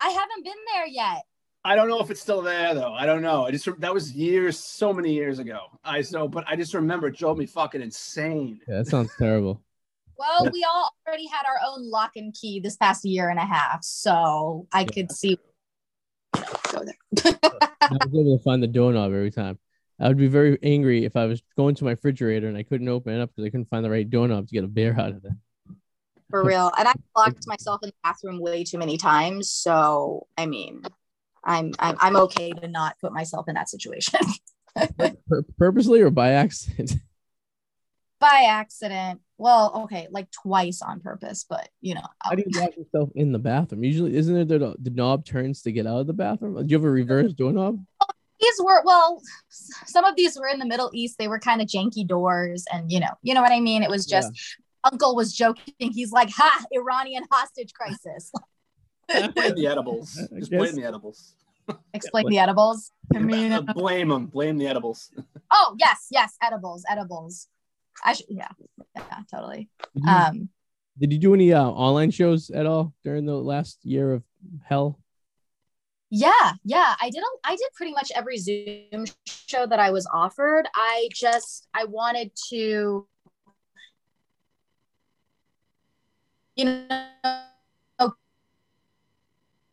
i haven't been there yet I don't know if it's still there though. I don't know. I just that was years, so many years ago. I so, but I just remember it drove me fucking insane. Yeah, that sounds terrible. well we all already had our own lock and key this past year and a half so i could see go there I was able to find the doorknob every time. I would be very angry if I was going to my refrigerator and I couldn't open it up because I couldn't find the right doorknob to get a beer out of it. for real and i locked myself in the bathroom way too many times so i mean i'm i'm, I'm okay to not put myself in that situation Pur- purposely or by accident? by accident well okay like twice on purpose but you know How do you lock yourself in the bathroom? Usually, isn't it the, the knob turns to get out of the bathroom? Do you have a reverse doorknob? these were well some of these were in the middle east they were kind of janky doors and you know you know what i mean it was just uncle was joking he's like ha iranian hostage crisis Blame the edibles. I Just blame the edibles. explain the edibles i mean Uh, blame them. Blame the edibles. oh yes yes edibles edibles i should yeah yeah totally Did you, um did you do any uh, online shows at all during the last year of hell? yeah yeah i did a, i did pretty much every zoom show that i was offered i just i wanted to you know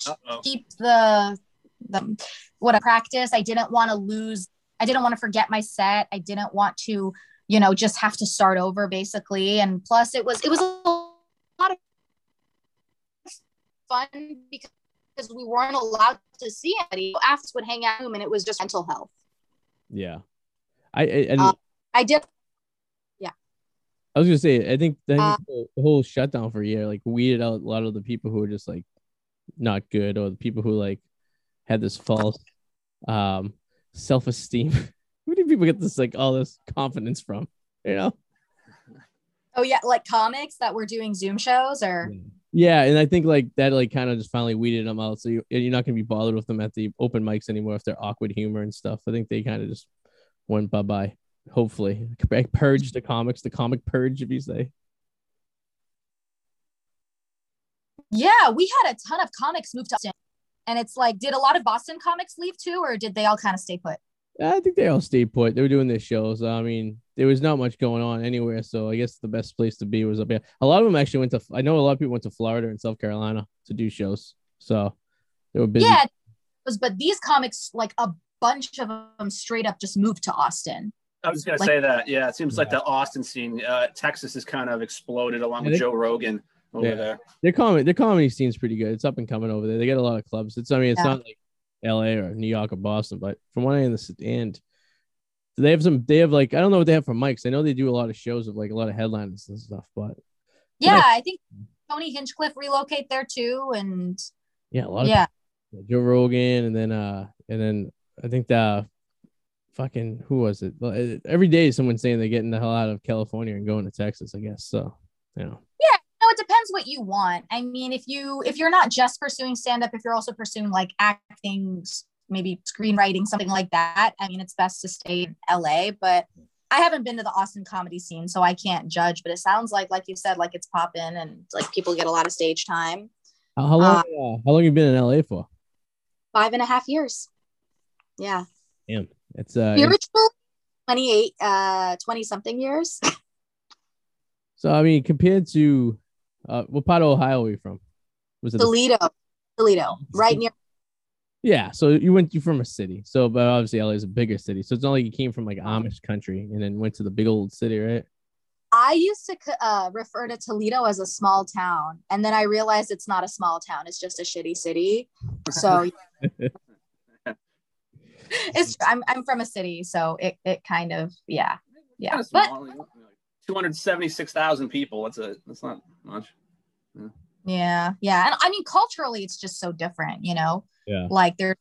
Uh-oh. keep the the what I practice. I didn't want to lose. I didn't want to forget my set. I didn't want to, you know, just have to start over basically. And plus, it was it was a lot of fun because we weren't allowed to see anybody. After would hang out and it was just mental health. Yeah, I, I and Uh, I did. Yeah, I was gonna say I think, I think uh, the, the whole shutdown for a year like weeded out a lot of the people who were just like not good or the people who like had this false um self esteem. Where do people get this like all this confidence from? You know? Oh yeah, like comics that were doing Zoom shows or Yeah, and I think like that like kind of just finally weeded them out. So you, you're not gonna be bothered with them at the open mics anymore if they're awkward humor and stuff. I think they kind of just went bye bye. Hopefully, purge the comics, the comic purge, if you say. Yeah, we had a ton of comics move to Austin. And it's like, did a lot of Boston comics leave too, or did they all kind of stay put? I think they all stayed put. They were doing their shows. I mean, there was not much going on anywhere, so I guess the best place to be was up here. A lot of them actually went to. I know a lot of people went to Florida and South Carolina to do shows, so they were busy. Yeah, was, but these comics, like a bunch of them straight up just moved to Austin. I was gonna Like- say that. Yeah, it seems like the Austin scene, uh, Texas has kind of exploded along Yeah, with Joe Rogan over Yeah. there. Their comedy, their comedy scene's pretty good. It's up and coming over there. They get a lot of clubs. It's I mean, it's Yeah. not like L.A. or New York or Boston, but from what I understand, they have some. They have like I don't know what they have for mics. I know they do a lot of shows of like a lot of headliners and stuff, but Yeah, Yeah. I think Tony Hinchcliffe relocate there too, and yeah, a lot of yeah, Joe Rogan, and then uh, and then I think the fucking who was it? Well, Every day, someone's saying they're getting the hell out of California and going to Texas. I guess so. You know, no, it depends what you want. I mean, if you if you're not just pursuing stand up, if you're also pursuing like acting, maybe screenwriting, something like that, I mean, it's best to stay in LA. But I haven't been to the Austin comedy scene, so I can't judge. But it sounds like, like you said, like it's popping and like people get a lot of stage time. how, how long? Uh, how long you been in LA for? Five and a half years. Yeah. Damn, it's uh. Spiritual, 28, uh, 20 something years. So I mean, compared to, uh, what part of Ohio are you from? Was it? the- Toledo, Toledo, right near. yeah. So you went you from a city. So, but obviously LA is a bigger city. So it's not like you came from like Amish country and then went to the big old city, right? I used to uh, refer to Toledo as a small town, and then I realized it's not a small town; it's just a shitty city. So it's I'm I'm from a city, so it it kind of yeah yeah. Kinda But small, you know, like 276,000 people. That's a that's not much. yeah yeah, and I mean culturally, it's just so different, you know. Yeah. Like there's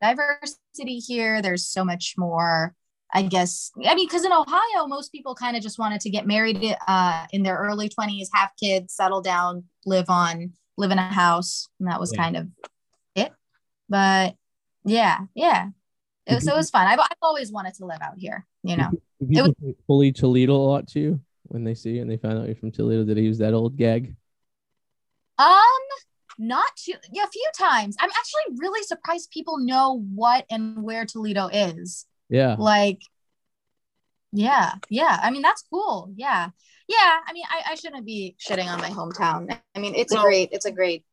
diversity here. There's so much more. I guess I mean because in Ohio, most people kind of just wanted to get married uh, in their early 20s, have kids, settle down, live on, live in a house, and that was Yeah. kind of it. But yeah, yeah, it was, so it was fun. I've, I've always wanted to live out here, you know. Do people say fully Toledo a lot to you when they see you and they find out you're from Toledo? Did they use that old gag? Um, not too, yeah, a few times. I'm actually really surprised people know what and where Toledo is. Yeah. Like, yeah, yeah. I mean, that's cool. Yeah, yeah. I mean, I, I shouldn't be shitting on my hometown. I mean, it's a Well- great, it's a great.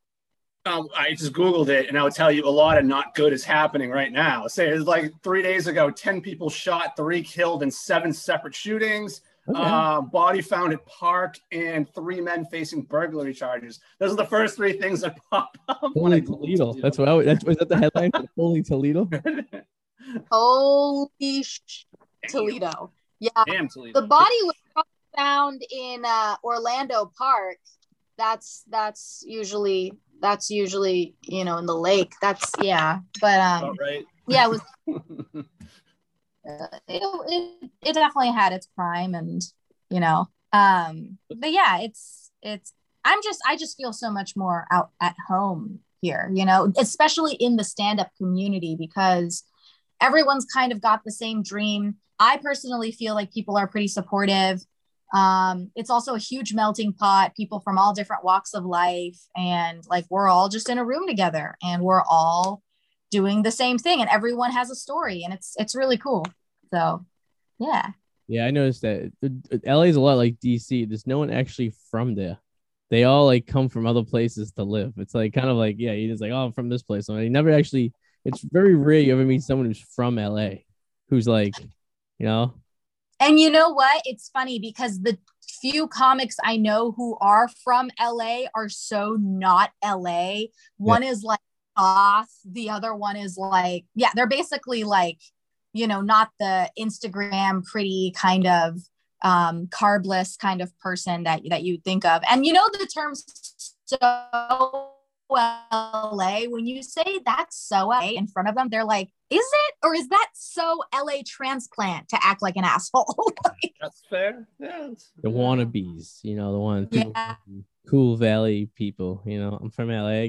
Um, I just googled it, and I would tell you a lot of not good is happening right now. Say it's like three days ago, ten people shot, three killed in seven separate shootings. Okay. Uh, body found at park, and three men facing burglary charges. Those are the first three things that pop up. Holy Google Toledo. That's what I would, that's was that the headline for Holy Toledo? Holy sh- Toledo. Yeah, Damn, Toledo. the body was found in uh, Orlando Park. That's that's usually that's usually you know in the lake. That's yeah, but um right. yeah, it was uh, it, it, it definitely had its prime and you know um but yeah it's it's i'm just i just feel so much more out at home here you know especially in the stand-up community because everyone's kind of got the same dream i personally feel like people are pretty supportive um it's also a huge melting pot people from all different walks of life and like we're all just in a room together and we're all doing the same thing and everyone has a story and it's it's really cool so yeah Yeah, I noticed that LA is a lot like DC. There's no one actually from there. They all like come from other places to live. It's like kind of like, yeah, just like, oh, I'm from this place. And you never actually, it's very rare you ever meet someone who's from LA who's like, you know, and you know what? It's funny because the few comics i know who are from la are so not la one is like off the other one is like yeah they're basically like you know not the instagram pretty kind of um carbless kind of person that that you think of. And you know the term so LA, when you say that's so LA in front of them, they're like, is it? Or is that so LA transplant to act like an asshole? That's fair. Yeah. that's- the wannabes, you know, the one Yeah. cool valley people, you know, I'm from LA.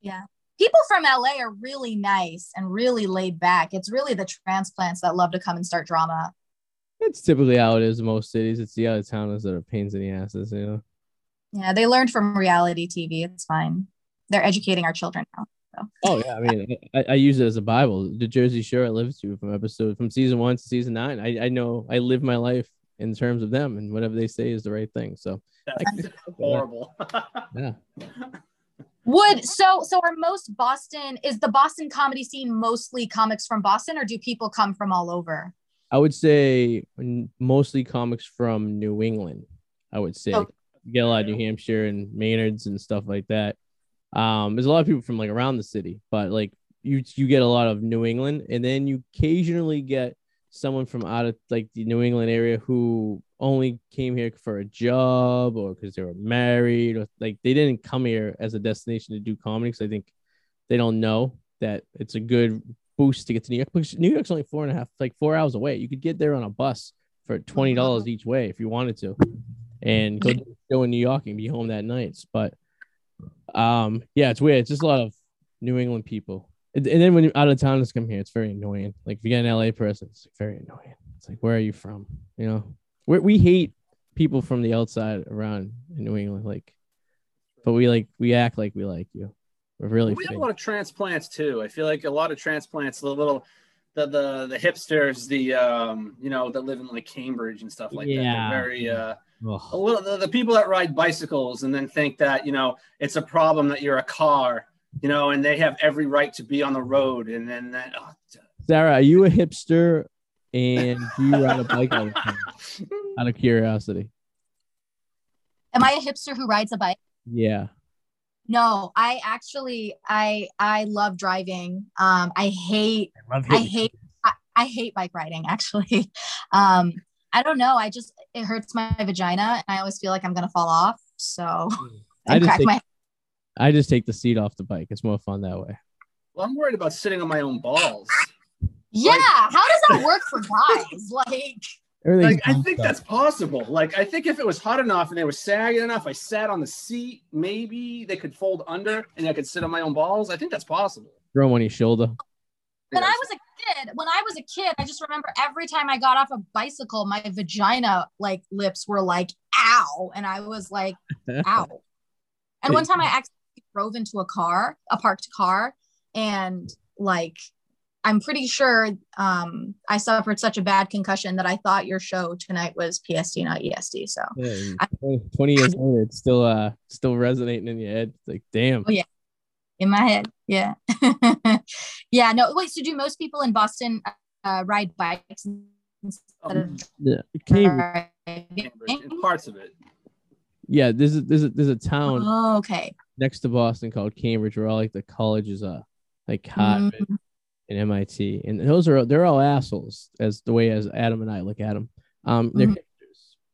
Yeah. People from LA are really nice and really laid back. It's really the transplants that love to come and start drama. It's typically how it is in most cities. It's the out of towners that are pains in the asses, you know. Yeah, they learned from reality TV. It's fine. They're educating our children now. Oh yeah, I mean, I, I use it as a Bible. The Jersey Shore I live to from episode from season one to season nine. I, I know I live my life in terms of them, and whatever they say is the right thing. So That's horrible. yeah, Would so so are most Boston is the Boston comedy scene mostly comics from Boston or do people come from all over? I would say mostly comics from New England. I would say Oh. you get a lot of New Hampshire and Maynards and stuff like that. Um, there's a lot of people from like around the city, but like you you get a lot of New England, and then you occasionally get someone from out of like the New England area who only came here for a job or because they were married or like they didn't come here as a destination to do comedy. Because I think they don't know that it's a good boost to get to New York. Because New York's only four and a half, like four hours away. You could get there on a bus for twenty dollars each way if you wanted to, and go to a show in New York and be home that night. But um, yeah, it's weird. It's just a lot of New England people. And, and then when you're out of towners come here, it's very annoying. Like if you get an LA person, it's very annoying. It's like, where are you from? You know, we we hate people from the outside around in New England. Like, but we like we act like we like you. We're really we have a lot of transplants too. I feel like a lot of transplants, the little the the the hipsters, the um, you know, that live in like Cambridge and stuff like that. Yeah. They're very uh. Little the, the people that ride bicycles and then think that you know it's a problem that you're a car, you know, and they have every right to be on the road, and then that. Oh, Sarah, are you a hipster and do you ride a bike all the time? Out of curiosity. Am I a hipster who rides a bike? Yeah. No, I actually I I love driving. Um, I hate I hate I, I hate bike riding actually. Um, I don't know. I just it hurts my vagina, and I always feel like I'm gonna fall off. So I I just crack take, my. I just take the seat off the bike. It's more fun that way. well, I'm worried about sitting on my own balls. Yeah, how does that work for guys? Like, Like I think up. that's possible. Like I think if it was hot enough and they were sagging enough, I sat on the seat. Maybe they could fold under and I could sit on my own balls. I think that's possible. throw 'em on your shoulder. When I was a kid, when I was a kid, I just remember every time I got off a bicycle, my vagina like lips were like, "ow," and I was like, "ow." And one time I actually drove into a car, a parked car, and like I'm pretty sure um, I suffered such a bad concussion that I thought your show tonight was PSD, not ESD. So Yeah, and I- 20 20 years later, it's still uh still resonating in your head. It's like, damn. Oh, yeah. In my head, yeah, yeah. No, wait. So do most people in Boston uh, ride bikes instead Um, of Yeah. Cambridge. driving? Cambridge, parts of it. Yeah, there's a there's a there's a town Oh, okay. next to Boston called Cambridge where all like the colleges are, like Harvard Mm, and MIT, and those are they're all assholes as the way as Adam and I look at them. Um, they're Mhm.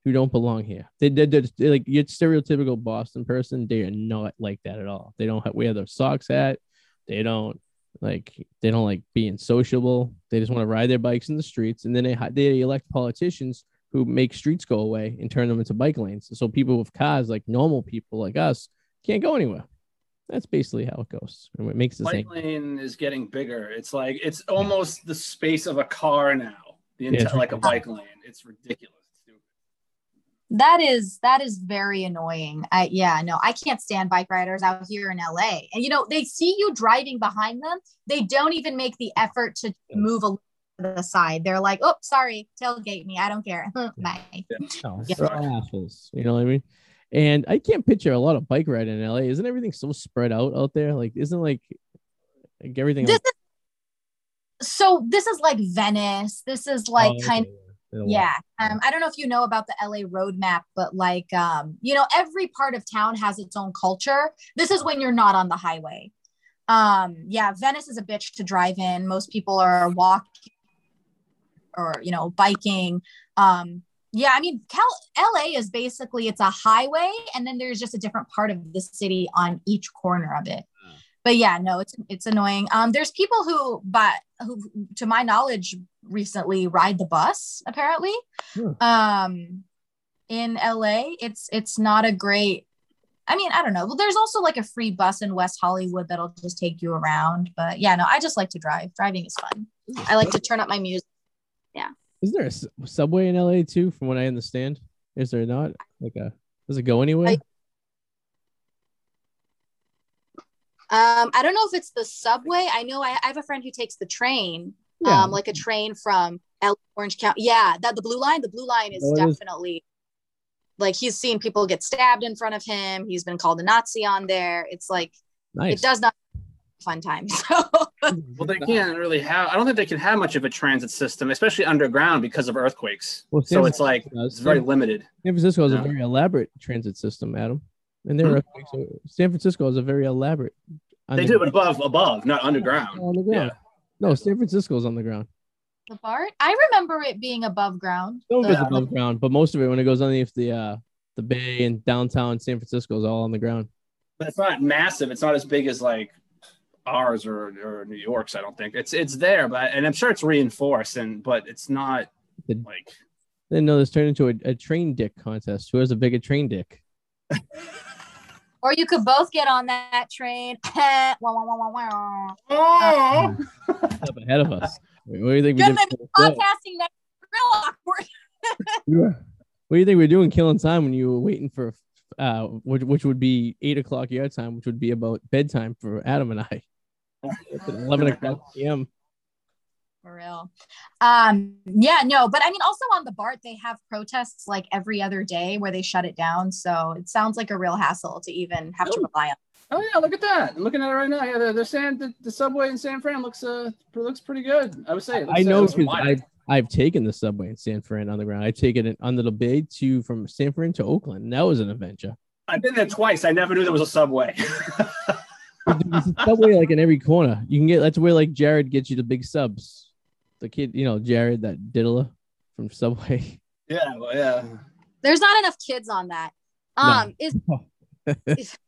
Who don't belong here. They they're like your stereotypical Boston person. They are not like that at all. They don't ha- wear their socks hat. They don't like they don't like being sociable. They just want to ride their bikes in the streets, and then they they elect politicians who make streets go away and turn them into bike lanes. So people with cars, like normal people like us, can't go anywhere. That's basically how it goes. And it makes the same. Bike lane is getting bigger. It's like it's almost the space of a car now. The entire it's like a bike lane. It's ridiculous. It's stupid. That is that is very annoying. I yeah, no, I can't stand bike riders out here in LA. And you know, they see you driving behind them. They don't even make the effort to move a little to the side. They're like, "Oh, sorry, tailgate me. I don't care." Bye. No, Yeah. they're assholes. You know what I mean? And I can't picture a lot of bike riding in LA. Isn't everything so spread out out there? Like, isn't like, like everything? This like, is so this is like Venice. This is like oh, kind okay, yeah. Yeah. Um, I don't know if you know about the LA roadmap, but like, um, you know, every part of town has its own culture. This is when you're not on the highway. Um, yeah, Venice is a bitch to drive in. Most people are walking or, you know, biking. Um, yeah, I mean, Cal- LA is basically it's a highway, and then there's just a different part of the city on each corner of it. But yeah, no, it's it's annoying. Um, there's people who, but who, to my knowledge, recently ride the bus. Apparently, Hmm. um, in LA, it's it's not a great. I mean, I don't know. Well, there's also like a free bus in West Hollywood that'll just take you around. But yeah, no, I just like to drive. Driving is fun. I like to turn up my music. Yeah. Isn't there a subway in LA too? From what I understand, is there not? Like a does it go anywhere? Um, I don't know if it's the subway. I know I, I have a friend who takes the train, Yeah. um, like a train from L- Orange County. Yeah, that the blue line. The blue line is Oh, it is. definitely like he's seen people get stabbed in front of him. He's been called a Nazi on there. It's like nice. it does not fun time. So Well, they can't really have. I don't think they can have much of a transit system, especially underground, because of earthquakes. Well, so it's like does. it's very limited. San Francisco has Yeah. a very elaborate transit system, Adam. And there Hmm. so San Francisco is a very elaborate. They do it above, above, not underground. on the ground. No, San Francisco's on the ground. the BART, I remember it being above ground. Some of it's The- above ground, but most of it when it goes underneath the uh the bay and downtown San Francisco is all on the ground. But it's not massive. It's not as big as like ours or, or New York's. I don't think it's it's there, but and I'm sure it's reinforced, and but it's not The- like Then no, this turned into a, a train dick contest. Who has a bigger train dick? or you could both get on that train. Wah, wah, wah, wah, wah. Up ahead of us. What do you think we Gonna did? be podcasting next real awkward. What do you think we are doing killing time when you were waiting for uh which, which would be eight o'clock your time, which would be about bedtime for Adam and I. It's at Eleven o'clock PM. For real. Um, yeah, no, but I mean, also on the BART, they have protests like every other day where they shut it down. So it sounds like a real hassle to even have to Oh. rely on. Oh yeah, look at that! I'm looking at it right now. Yeah, they're, they're saying the, the subway in San Fran looks uh looks pretty good. I would say. it looks, I uh, know because. I've I've taken the subway in San Fran on the ground. I've taken it under the bay to from San Fran to Oakland. and That was an adventure. I've been there twice. I never knew there was a subway. There's a subway like in every corner. You can get that's where like Jared gets you the big subs. The kid, you know, Jared, that diddler from Subway. yeah, well, yeah. There's not enough kids on that. No. Um, is is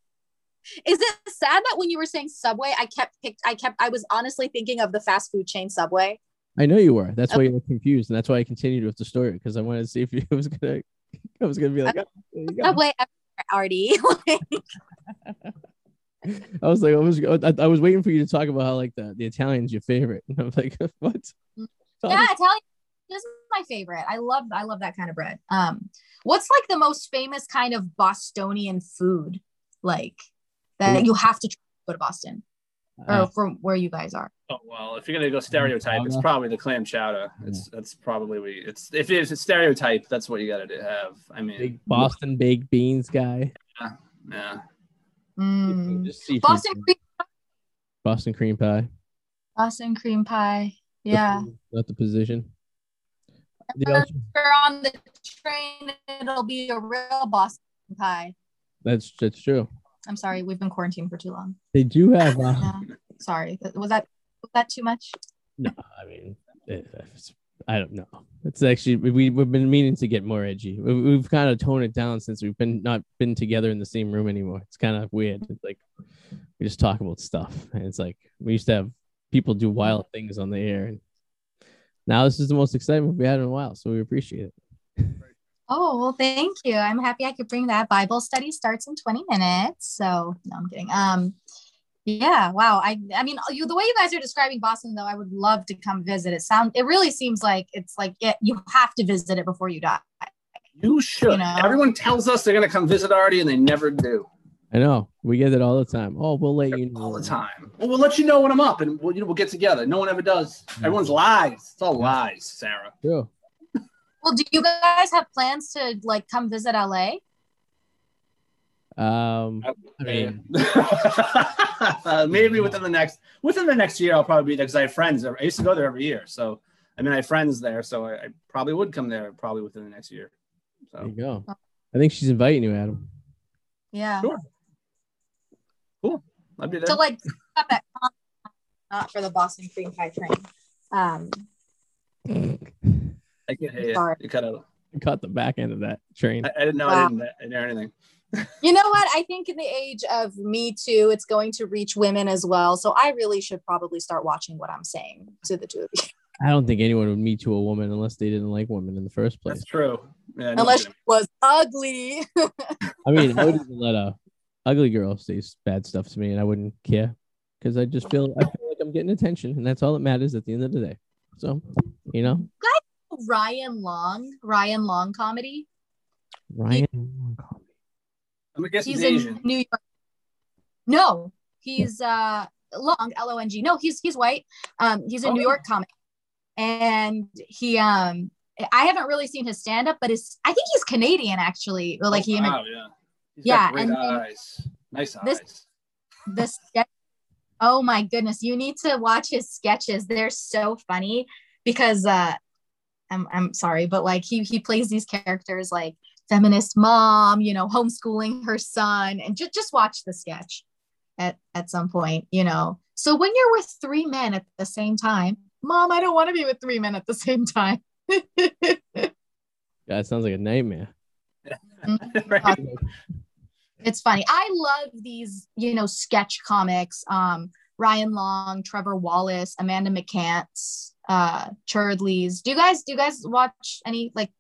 it sad that when you were saying Subway, I kept picked, I kept, I was honestly thinking of the fast food chain Subway. I know you were. That's why you were confused, and that's why I continued with the story because I wanted to see if you was gonna. I was gonna be like, oh, there you go. Subway, Arty. I was like, I was, I, I was waiting for you to talk about how like the, the Italian's your favorite, and I'm like, what? yeah, Italian this is my favorite. I love, I love that kind of bread. Um, what's like the most famous kind of Bostonian food, like that you have to try to go to Boston or Uh, from where you guys are? Oh well, if you're gonna go stereotype, it's probably the clam chowder. It's that's probably we. It's if it's a stereotype, that's what you got to have. I mean, big Boston baked beans guy. yeah. Mm. Just seafood Boston food. cream, Boston cream pie. Boston cream pie. The Yeah. food, not the position. The other- We're on the train. It'll be a real Boston pie. that's that's true. I'm sorry, we've been quarantined for too long. They do have. Uh, Yeah. Sorry, was that was that too much? no, I mean, it, it's, I don't know. It's actually we we've been meaning to get more edgy. We, we've kind of toned it down since we've been not been together in the same room anymore. It's kind of weird. It's like we just talk about stuff, and it's like we used to have people do wild things on the air, and now this is the most excitement we've had in a while. So we appreciate it. Oh well, thank you. I'm happy I could bring that. Bible study starts in 20 minutes. So no, I'm kidding. Um, yeah, wow. I I mean, uh, you the way you guys are describing Boston, though, I would love to come visit. It sound it really seems like it's like it, you have to visit it before you die. You should. You know? Everyone tells us they're gonna come visit Arty, and they never do. I know we get it all the time. Oh, we'll let you know All the time. Well, we'll let you know when I'm up, and we'll you know we'll get together. No one ever does. Everyone's lies. It's all lies, Sarah. Yeah. Well, do you guys have plans to like come visit LA? Um, I mean, Uh, maybe within the next within the next year, I'll probably be there because I have friends. I used to go there every year, so I mean, I have friends there, so I, I probably would come there probably within the next year. there So you go. I think she's inviting you, Adam. Yeah. Sure. Cool. I'd be there. to like up at not for the Boston cream pie train. Um, I can't hear you. Sorry. You cut out. Caught the back end of that train. I, I didn't know. Wow. I didn't, I didn't hear anything. You know what? I think in the age of Me Too, it's going to reach women as well. So I really should probably start watching what I'm saying to the two of you. I don't think anyone would meet to a woman unless they didn't like women in the first place. That's true. Yeah, no Unless she was ugly. I mean, I would even let a ugly girl say s- bad stuff to me, and I wouldn't care because I just feel I feel like I'm getting attention, and that's all that matters at the end of the day. So, you know, Ryan Long, Ryan Long comedy. Ryan. I'm He's he's in New York. No, he's uh Long, L O N G. No, he's he's white. Um, he's a Oh, New. York comic, and he um. I haven't really seen his stand up, but his I think he's Canadian actually. Or like Oh, he wow, yeah. He's Yeah, and eyes. Nice this- eyes. the sketch. Oh my goodness, you need to watch his sketches. They're so funny because uh I'm I'm sorry, but like he he plays these characters like feminist mom, you know, homeschooling her son and just just watch the sketch at at some point, you know. So when you're with three men at the same time, mom, I don't want to be with three men at the same time. Yeah, it sounds like a nightmare. Right. it's funny. I love these, you know, sketch comics. Um, Ryan Long, Trevor Wallace, Amanda McCants, uh, Churdleys. Do you guys do you guys watch any like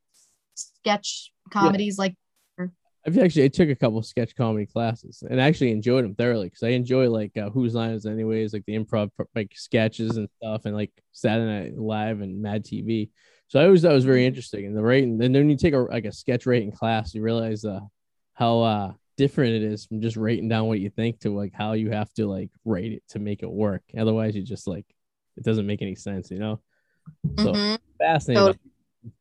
sketch comedies like I've actually I took a couple sketch comedy classes and actually enjoyed them thoroughly because I enjoy like uh, Whose Line Is Anyways, like the improv like sketches and stuff, and like Saturday Night Live and Mad TV. So I always thought it was very interesting. And the rating, and then when you take a like a sketch rating class, you realize uh, how uh, different it is from just rating down what you think to like how you have to like rate it to make it work. Otherwise, you just like it doesn't make any sense, you know. So Mhm. fascinating. Totally.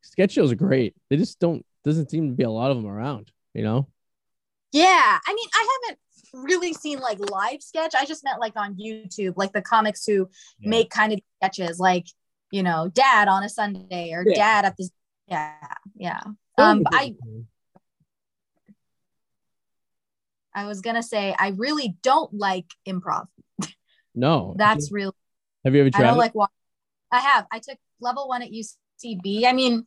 Sketch shows are great. They just don't doesn't seem to be a lot of them around. You know. Yeah, I mean, I haven't really seen like live sketch. I just meant like on YouTube, like the comics who Yeah. make kind of sketches, like you know, Dad on a Sunday or Yeah. Dad at the yeah, yeah. Um, I I was gonna say I really don't like improv. no. That's really Have you ever I tried? don't it? like wa- I have. I took level one at UCB. I mean,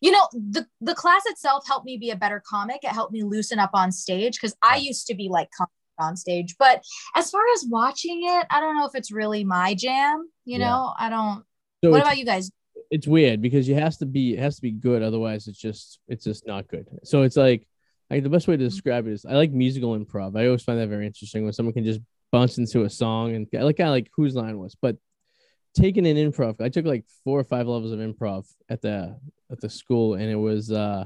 you know, the the class itself helped me be a better comic. It helped me loosen up on stage because I used to be like on stage. But as far as watching it, I don't know if it's really my jam. You Yeah. know, I don't. So what about you guys? it's weird because it has to be it has to be good otherwise it's just it's just not good so it's like like the best way to mm-hmm. describe it is i like musical improv i always find that very interesting when someone can just bounce into a song and like kind of like whose line was but taking an improv i took like four or five levels of improv at the at the school and it was uh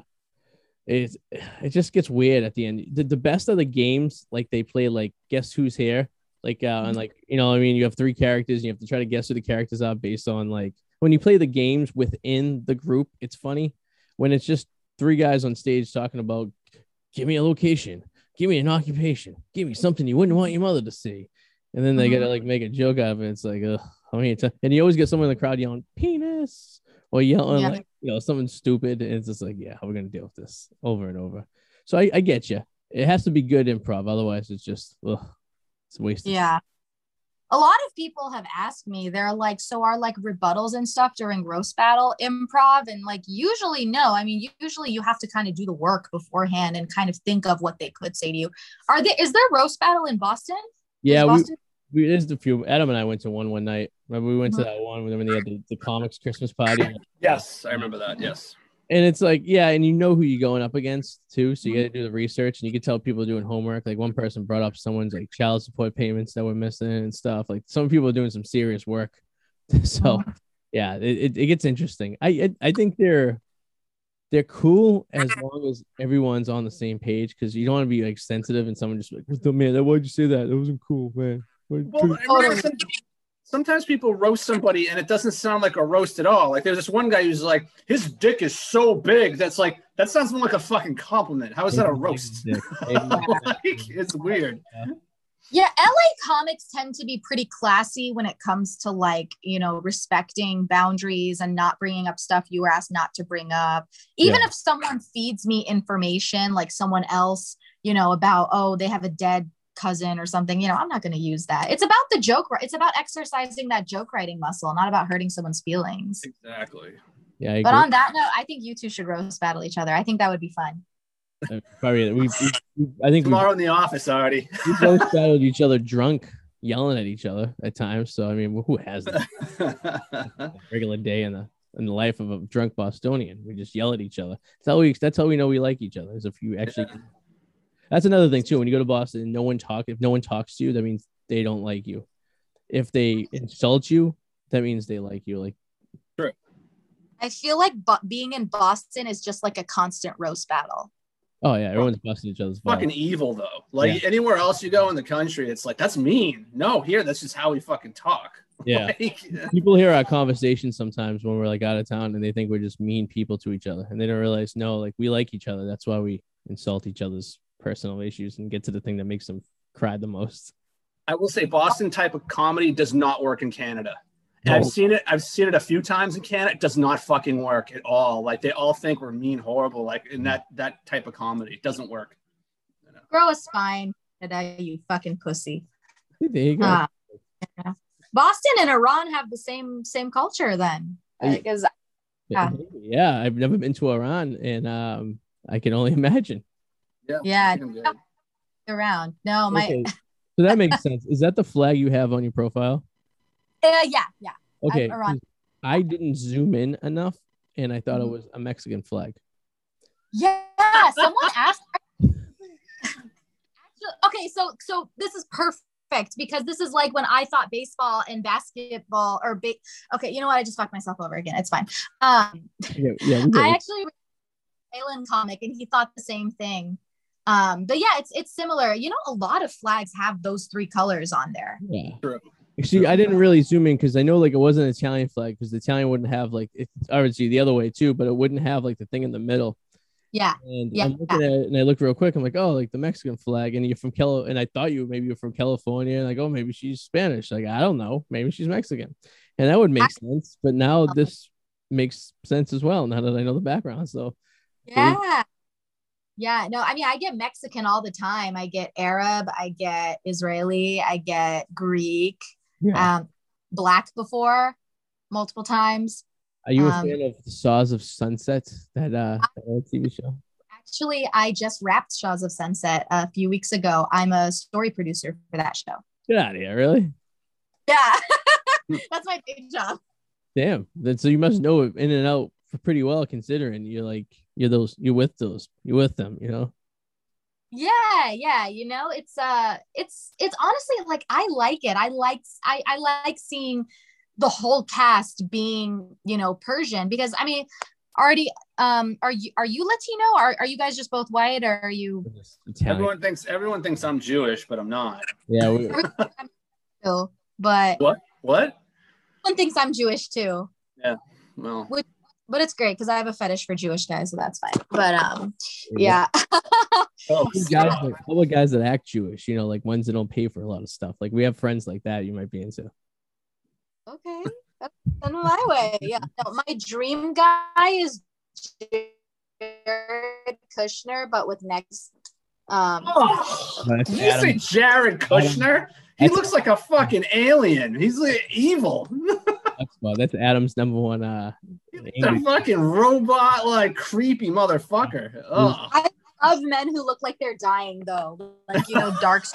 it it just gets weird at the end. The, the best of the games like they play like guess who's here? Like uh and like you know what i mean? You have three characters and you have to try to guess who the characters are based on like when you play the games within the group, it's funny. When it's just three guys on stage talking about, give me a location, give me an occupation, give me something you wouldn't want your mother to see, and then they gotta like make a joke out of it. It's like, ugh, how many times? And you always get someone in the crowd yelling penis or yelling Yeah. like you know something stupid, and it's just like, yeah, how are we gonna deal with this over and over? So I, I get you. It has to be good improv, otherwise it's just, ugh, it's a waste. Yeah. A lot of people have asked me, they're like, so are like rebuttals and stuff during roast battle improv? And like, usually, no. I mean, usually you have to kind of do the work beforehand and kind of think of what they could say to you. Are there, is there roast battle in Boston? Yeah, Is we, Boston? we there's a few. Adam and I went to one one night. Remember we went to Mhm. that one when they had the, the comics Christmas party, Yes, I remember that. Yes. and it's like yeah, and you know who you're going up against too, so you got to do the research, and you can tell people doing homework. Like one person brought up someone's like child support payments that were missing and stuff. Like some people are doing some serious work. so yeah, it, it, it gets interesting. I, I I think they're they're cool as long as everyone's on the same page because you don't want to be like sensitive and someone just like, the man? Why'd you say that? That wasn't cool, man." Well, do-" I remember some- sometimes people roast somebody and it doesn't sound like a roast at all. Like there's this one guy who's like, his dick is so big. That's like that sounds more like a fucking compliment. How is that a roast? Like, it's weird. Yeah, LA comics tend to be pretty classy when it comes to like, you know, respecting boundaries and not bringing up stuff you were asked not to bring up. Even Yeah. if someone feeds me information, like someone else, you know, about, oh, they have a dead cousin or something, you know, I'm not going to use that. It's about the joke. ri- It's about exercising that joke writing muscle, not about hurting someone's feelings. Exactly. Yeah, I But agree. on that note, I think you two should roast battle each other. I think that would be fun. Uh, Probably we, we, we I think we, Tomorrow in the office already. we both battled each other drunk, yelling at each other at times. So I mean, who has a regular day in the in the life of a drunk Bostonian? We just yell at each other. That's how we that's how we know we like each other. Is if you actually. That's another thing too. When you go to Boston, and no one talk. If no one talks to you, that means they don't like you. If they insult you, that means they like you. Like true. I feel like bo- being in Boston is just like a constant roast battle. oh yeah, everyone's busting each other's balls. fucking evil though. Like Yeah. anywhere else you go in the country, it's like that's mean. No, here that's just how we fucking talk. Yeah. Like, people hear our conversations sometimes when we're like out of town and they think we're just mean people to each other and they don't realize no like we like each other that's why we insult each other's personal issues and get to the thing that makes them cry the most I will say Boston type of comedy does not work in Canada. And I've seen it. I've seen it a few times in Canada. It does not fucking work at all. Like they all think we're mean, horrible. Like in that that type of comedy, it doesn't work. Grow a spine, today, you fucking pussy. there you go Ah, yeah. Boston and Iran have the same same culture then, because yeah. yeah i've never been to iran and um i can only imagine Yeah. fucking around. No, my okay so that makes sense is that the flag you have on your profile uh, yeah, yeah. okay i didn't zoom in enough and i thought it Mhm. was a mexican flag Yeah, someone asked. okay, so so this is perfect because this is like when I thought baseball and basketball or ba- okay, you know what? I just fucked myself over again. It's fine. Um, yeah, yeah. I actually read Alan comic and he thought the same thing. Um, but yeah, it's it's similar. You know, a lot of flags have those three colors on there. yeah True. Actually, I didn't really zoom in because I know like it wasn't an Italian flag because the Italian wouldn't have like it's obviously the other way too, but it wouldn't have like the thing in the middle. Yeah. And Yeah. I'm looking at it and I looked real quick. I'm like, oh, like the Mexican flag, and you're from Cal, and I thought you maybe you're from California. and Like, oh, maybe she's Spanish. Like, I don't know, maybe she's Mexican, and that would make sense. But now this makes sense as well now that I know the background. So Yeah. Yeah. No, I mean, I get Mexican all the time. I get Arab, I get Israeli, I get Greek, yeah. um, black before multiple times. Are you a um, fan of the Shahs of Sunset? That uh, that old TV show. Actually, I just wrapped Shahs of Sunset a few weeks ago. I'm a story producer for that show. Get out of here, really? Yeah. That's my day job. Damn. Then so you must know it in and out pretty well, considering you're like you're those you're with those you're with them, you know. Yeah, yeah, you know, it's uh it's it's honestly like I like it. I like I I like seeing the whole cast being, you know, Persian because I mean, already um are you are you Latino? Are are you guys just both white or are you Italian. Everyone thinks everyone thinks I'm Jewish, but I'm not. yeah, we. But What? What? one thinks I'm Jewish too. Yeah well, But it's great because I have a fetish for Jewish guys, so that's fine. But um yeah. oh, guys, like, all the guys that act Jewish, you know, like ones that don't pay for a lot of stuff. Like we have friends like that you might be into. Okay. That's in my way. Yeah. No, my dream guy is Jared Kushner, but with next. Um, Oh, did you say Jared Kushner? He looks like a fucking alien. He's like evil. That's, that's Adam's number one. Uh, He's a fucking robot, like creepy motherfucker. I love men who look like they're dying, though, like you know, dark.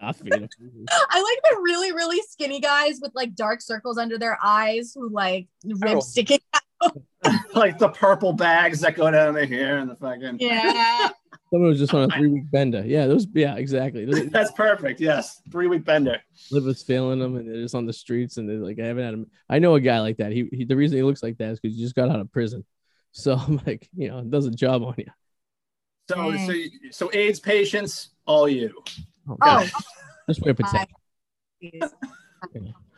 Darth Vader. I like the really, really skinny guys with like dark circles under their eyes, who like Oh. ribs sticking. like the purple bags that go down the hair and the fucking. Yeah. Someone was just on a three week bender. Yeah, those. Yeah, exactly. Those- That's perfect. Yes, three week bender. liver's failing them, and they're just on the streets, and they're like, I haven't had him. I know a guy like that. He, he the reason he looks like that is because he just got out of prison. So I'm like, you know, it does a job on you. So, Dang. so, so AIDS patients, all you. Oh, God. just wear my- protection.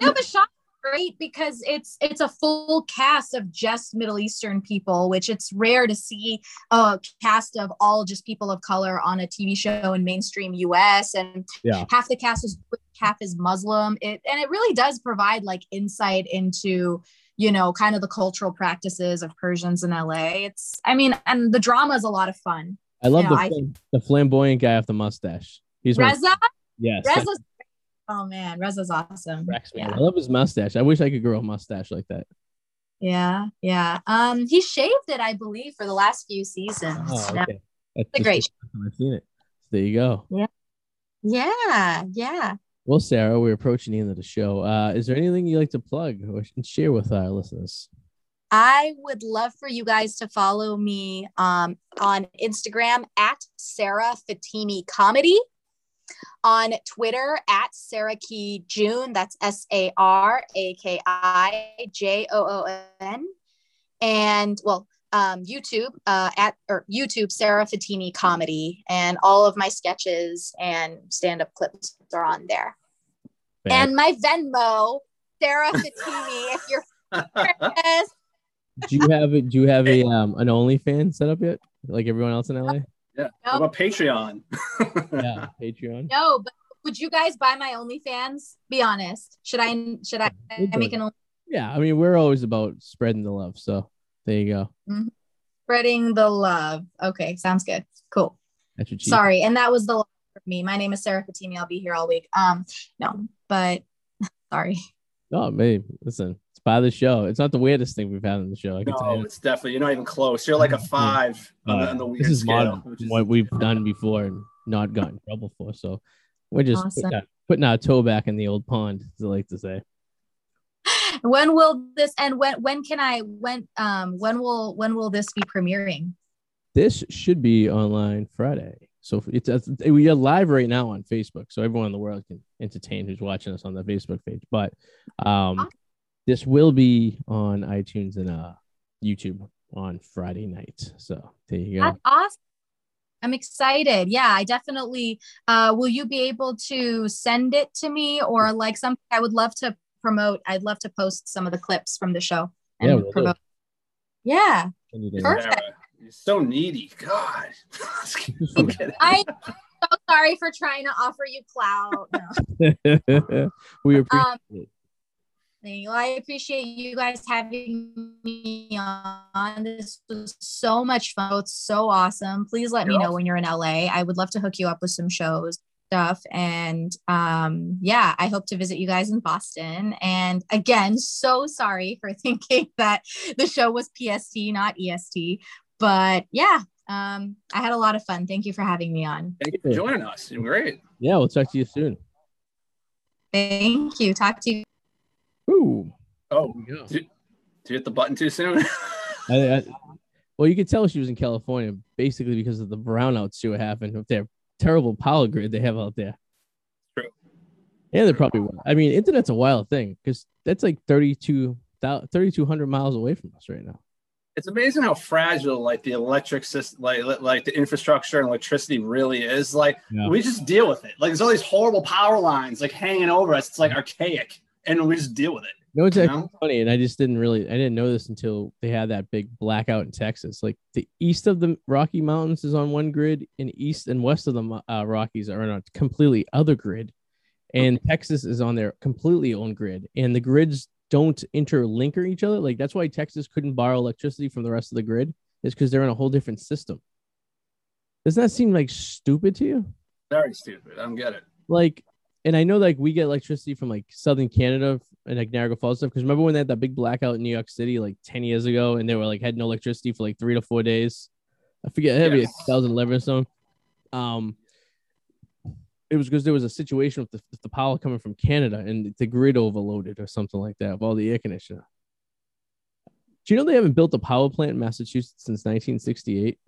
No, but Shop is great because it's it's a full cast of just Middle Eastern people, which it's rare to see a cast of all just people of color on a TV show in mainstream US. And Yeah. half the cast is half is Muslim. It and it really does provide like insight into you know kind of the cultural practices of Persians in LA. It's I mean, and the drama is a lot of fun. I love Yeah, the I- the flamboyant guy with the mustache. He's Reza, yes. Reza's oh man, Reza's awesome. Rex. Yeah. I love his mustache. I wish I could grow a mustache like that. Yeah, yeah. Um, he shaved it, I believe, for the last few seasons. Oh, Yeah. okay. That's It's a great the I've seen it. So there you go. Yeah, yeah. Yeah. Well, Sarah, we're approaching the end of the show. Uh, is there anything you'd like to plug or share with our listeners? I would love for you guys to follow me um, on Instagram at Sarah Fatemi Comedy, on Twitter at Sarah Key June. That's S A R A K I J O O N, and well, um, YouTube uh, at or YouTube Sarah Fatemi Comedy, and all of my sketches and stand up clips are on there. And my Venmo, Sarah Fatemi, if you're curious. do you have a, do you have a um an OnlyFans set up yet? Like everyone else in LA? Yeah. How about Patreon? Yeah, Patreon. No, but would you guys buy my OnlyFans? Be honest. Should I? Should I, We'll make an only Yeah, I mean we're always about spreading the love. So there you go. spreading the love? Okay, sounds good. Cool. That's your. Sorry, and that was the love for me. My name is Sarah Fatemi. I'll be here all week. Um, no, but sorry. Oh, man, listen, it's part of the show. It's not the weirdest thing we've had on the show. I can tell No, you. it's definitely you're not even close. You're like a five on, the, on the weird this is scale. modern which is- what we've done before and not gotten in trouble for. So we're just Awesome. putting, our, putting our toe back in the old pond, as I like to say. When will this and when when can I when um when will when will this be premiering? This should be online Friday. So it's, it's we are live right now on Facebook, so everyone in the world can entertain who's watching us on the Facebook page. But um, this will be on iTunes and uh YouTube on Friday night. So there you go. That's awesome. I'm excited. Yeah, I definitely uh will you be able to send it to me or like something I would love to promote. I'd love to post some of the clips from the show and Yeah, we'll do. promote. Yeah. Perfect. Sarah, You're so needy. God. I'm. I'm so sorry for trying to offer you clout. No. we appreciate Um, it. Thank you. I appreciate you guys having me on. This was so much fun. It's so awesome. Please let me You're know when you're in LA. I would love to hook you up with some shows stuff. And um, yeah, I hope to visit you guys in Boston. And again, so sorry for thinking that the show was PST, not EST. But yeah, um, I had a lot of fun. Thank you for having me on. Thank you for joining us. You're great. Yeah, we'll talk to you soon. Thank you. Talk to you. Ooh. Oh, There we did you hit the button too soon? I, I, well, you could tell she was in California basically because of the brownouts she were having with their terrible power grid they have out there. True. Yeah, they're probably. I mean, internet's a wild thing because that's like 32, 3,200 miles away from us right now. it's amazing how fragile like the electric system like like the infrastructure and electricity really is like Yeah. we just deal with it like there's all these horrible power lines like hanging over us it's like archaic and we just deal with it No, it's You know? funny, and I just didn't really, I didn't know this until they had that big blackout in Texas. Like the east of the Rocky Mountains is on one grid, and east and west of the uh, Rockies are on a completely other grid, and Texas is on their completely own grid, and the grids don't interlink each other. Like that's why Texas couldn't borrow electricity from the rest of the grid, is because they're in a whole different system. Doesn't that seem like stupid to you? very stupid i don't get it like and I know like we get electricity from like southern Canada and like Niagara Falls stuff. Because remember when they had that big blackout in New York City like 10 years ago and they were like had no electricity for like three to four days. I forget maybe Yes. 2011 or so. Um it was because there was a situation with the, with the power coming from Canada and the grid overloaded or something like that of all the air conditioner. Do you know they haven't built a power plant in Massachusetts since 1968?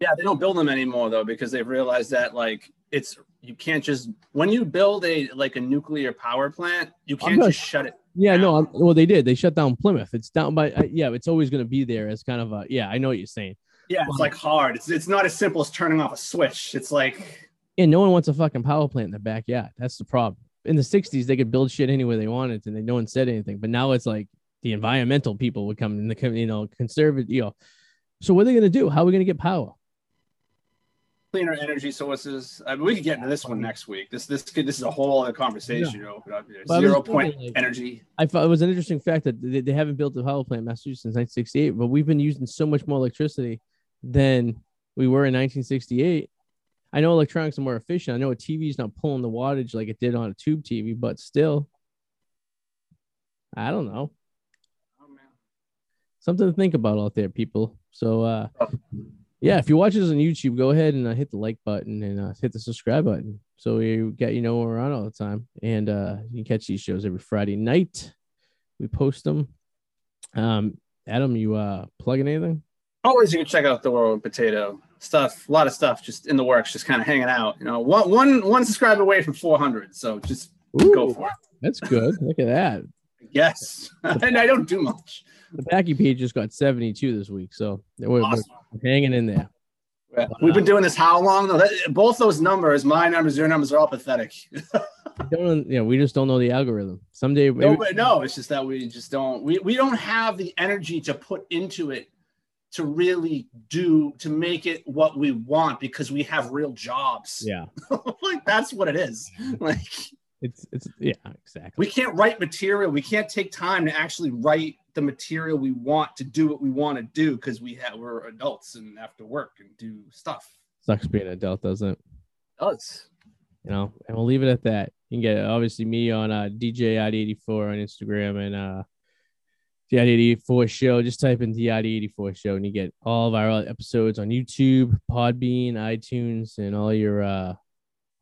yeah they don't build them anymore though because they've realized that like it's you can't just when you build a like a nuclear power plant you can't not- just shut it Yeah, no, I'm, well, they did. They shut down Plymouth. It's down by, uh, yeah, it's always going to be there as kind of a, yeah, I know what you're saying. yeah it's like hard it's, it's not as simple as turning off a switch it's like And no one wants a fucking power plant in their backyard. That's the problem. In the 60s, they could build shit anywhere they wanted and they, no one said anything. But now it's like the environmental people would come in the, you know, conservative, you know. So what are they going to do? How are we going to get power? Cleaner energy sources. I mean, we could get into this one next week. This this could this is a whole other conversation. You know, open up here. But I was Zero point like- energy. I thought it was an interesting fact that they, they haven't built a power plant in Massachusetts since 1968, but we've been using so much more electricity than we were in 1968. I know electronics are more efficient. I know a TV is not pulling the wattage like it did on a tube TV, but still, I don't know. Oh. Something to think about out there, people. So, uh, yeah, if you watch us on YouTube, go ahead and uh, hit the like button and uh, hit the subscribe button so you get you know we're on all the time. And uh, you can catch these shows every Friday night. We post them. Um, Adam, you uh plugging anything? Always, you can check out the World Potato stuff. A lot of stuff just in the works, just kind of hanging out. You know, one one one subscriber away from 400. So just go for it. That's good. Look at that. Yes, and I don't do much. The Packie page just got 72 this week, so Awesome. We're hanging in there. Yeah. We've been doing this how long? though? That, both those numbers, my numbers, your numbers, are all pathetic. Don't, you we just don't know the algorithm. Someday, no, maybe, but no, it's just that we just don't. We we don't have the energy to put into it to really do to make it what we want because we have real jobs. yeah, like that's what it is. Like it's it's yeah, exactly. we can't write material. We can't take time to actually write the material we want to do what we want to do because we have we're adults and have to work and do stuff. Sucks being an adult, doesn't it? It does. you know, and we'll leave it at that. You can get obviously me on uh, DJ 84 on Instagram and uh, the 84 show. Just type in the 84 show and you get all of our episodes on YouTube, Podbean, iTunes, and all your uh,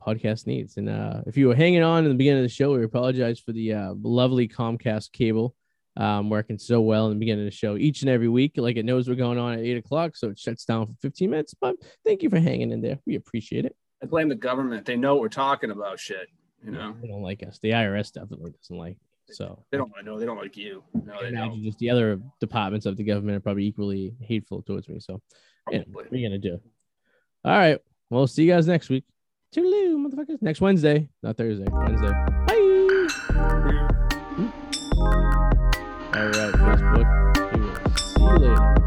podcast needs. And uh, if you were hanging on in the beginning of the show, we apologize for the uh, lovely Comcast cable um, working so well in the beginning of the show each and every week. Like it knows we're going on at eight o'clock, so it shuts down for 15 minutes. But thank you for hanging in there. We appreciate it. I blame the government. They know what we're talking about. Shit. You know, They don't like us. The IRS definitely doesn't like. So they don't want to know. They don't like you. No, they don't. just the other departments of the government are probably equally hateful towards me. So yeah, what are you gonna do? All right. Well, see you guys next week. Toodaloo, motherfuckers. Next Wednesday, not Thursday. Wednesday. Bye. All right, Facebook. See you later.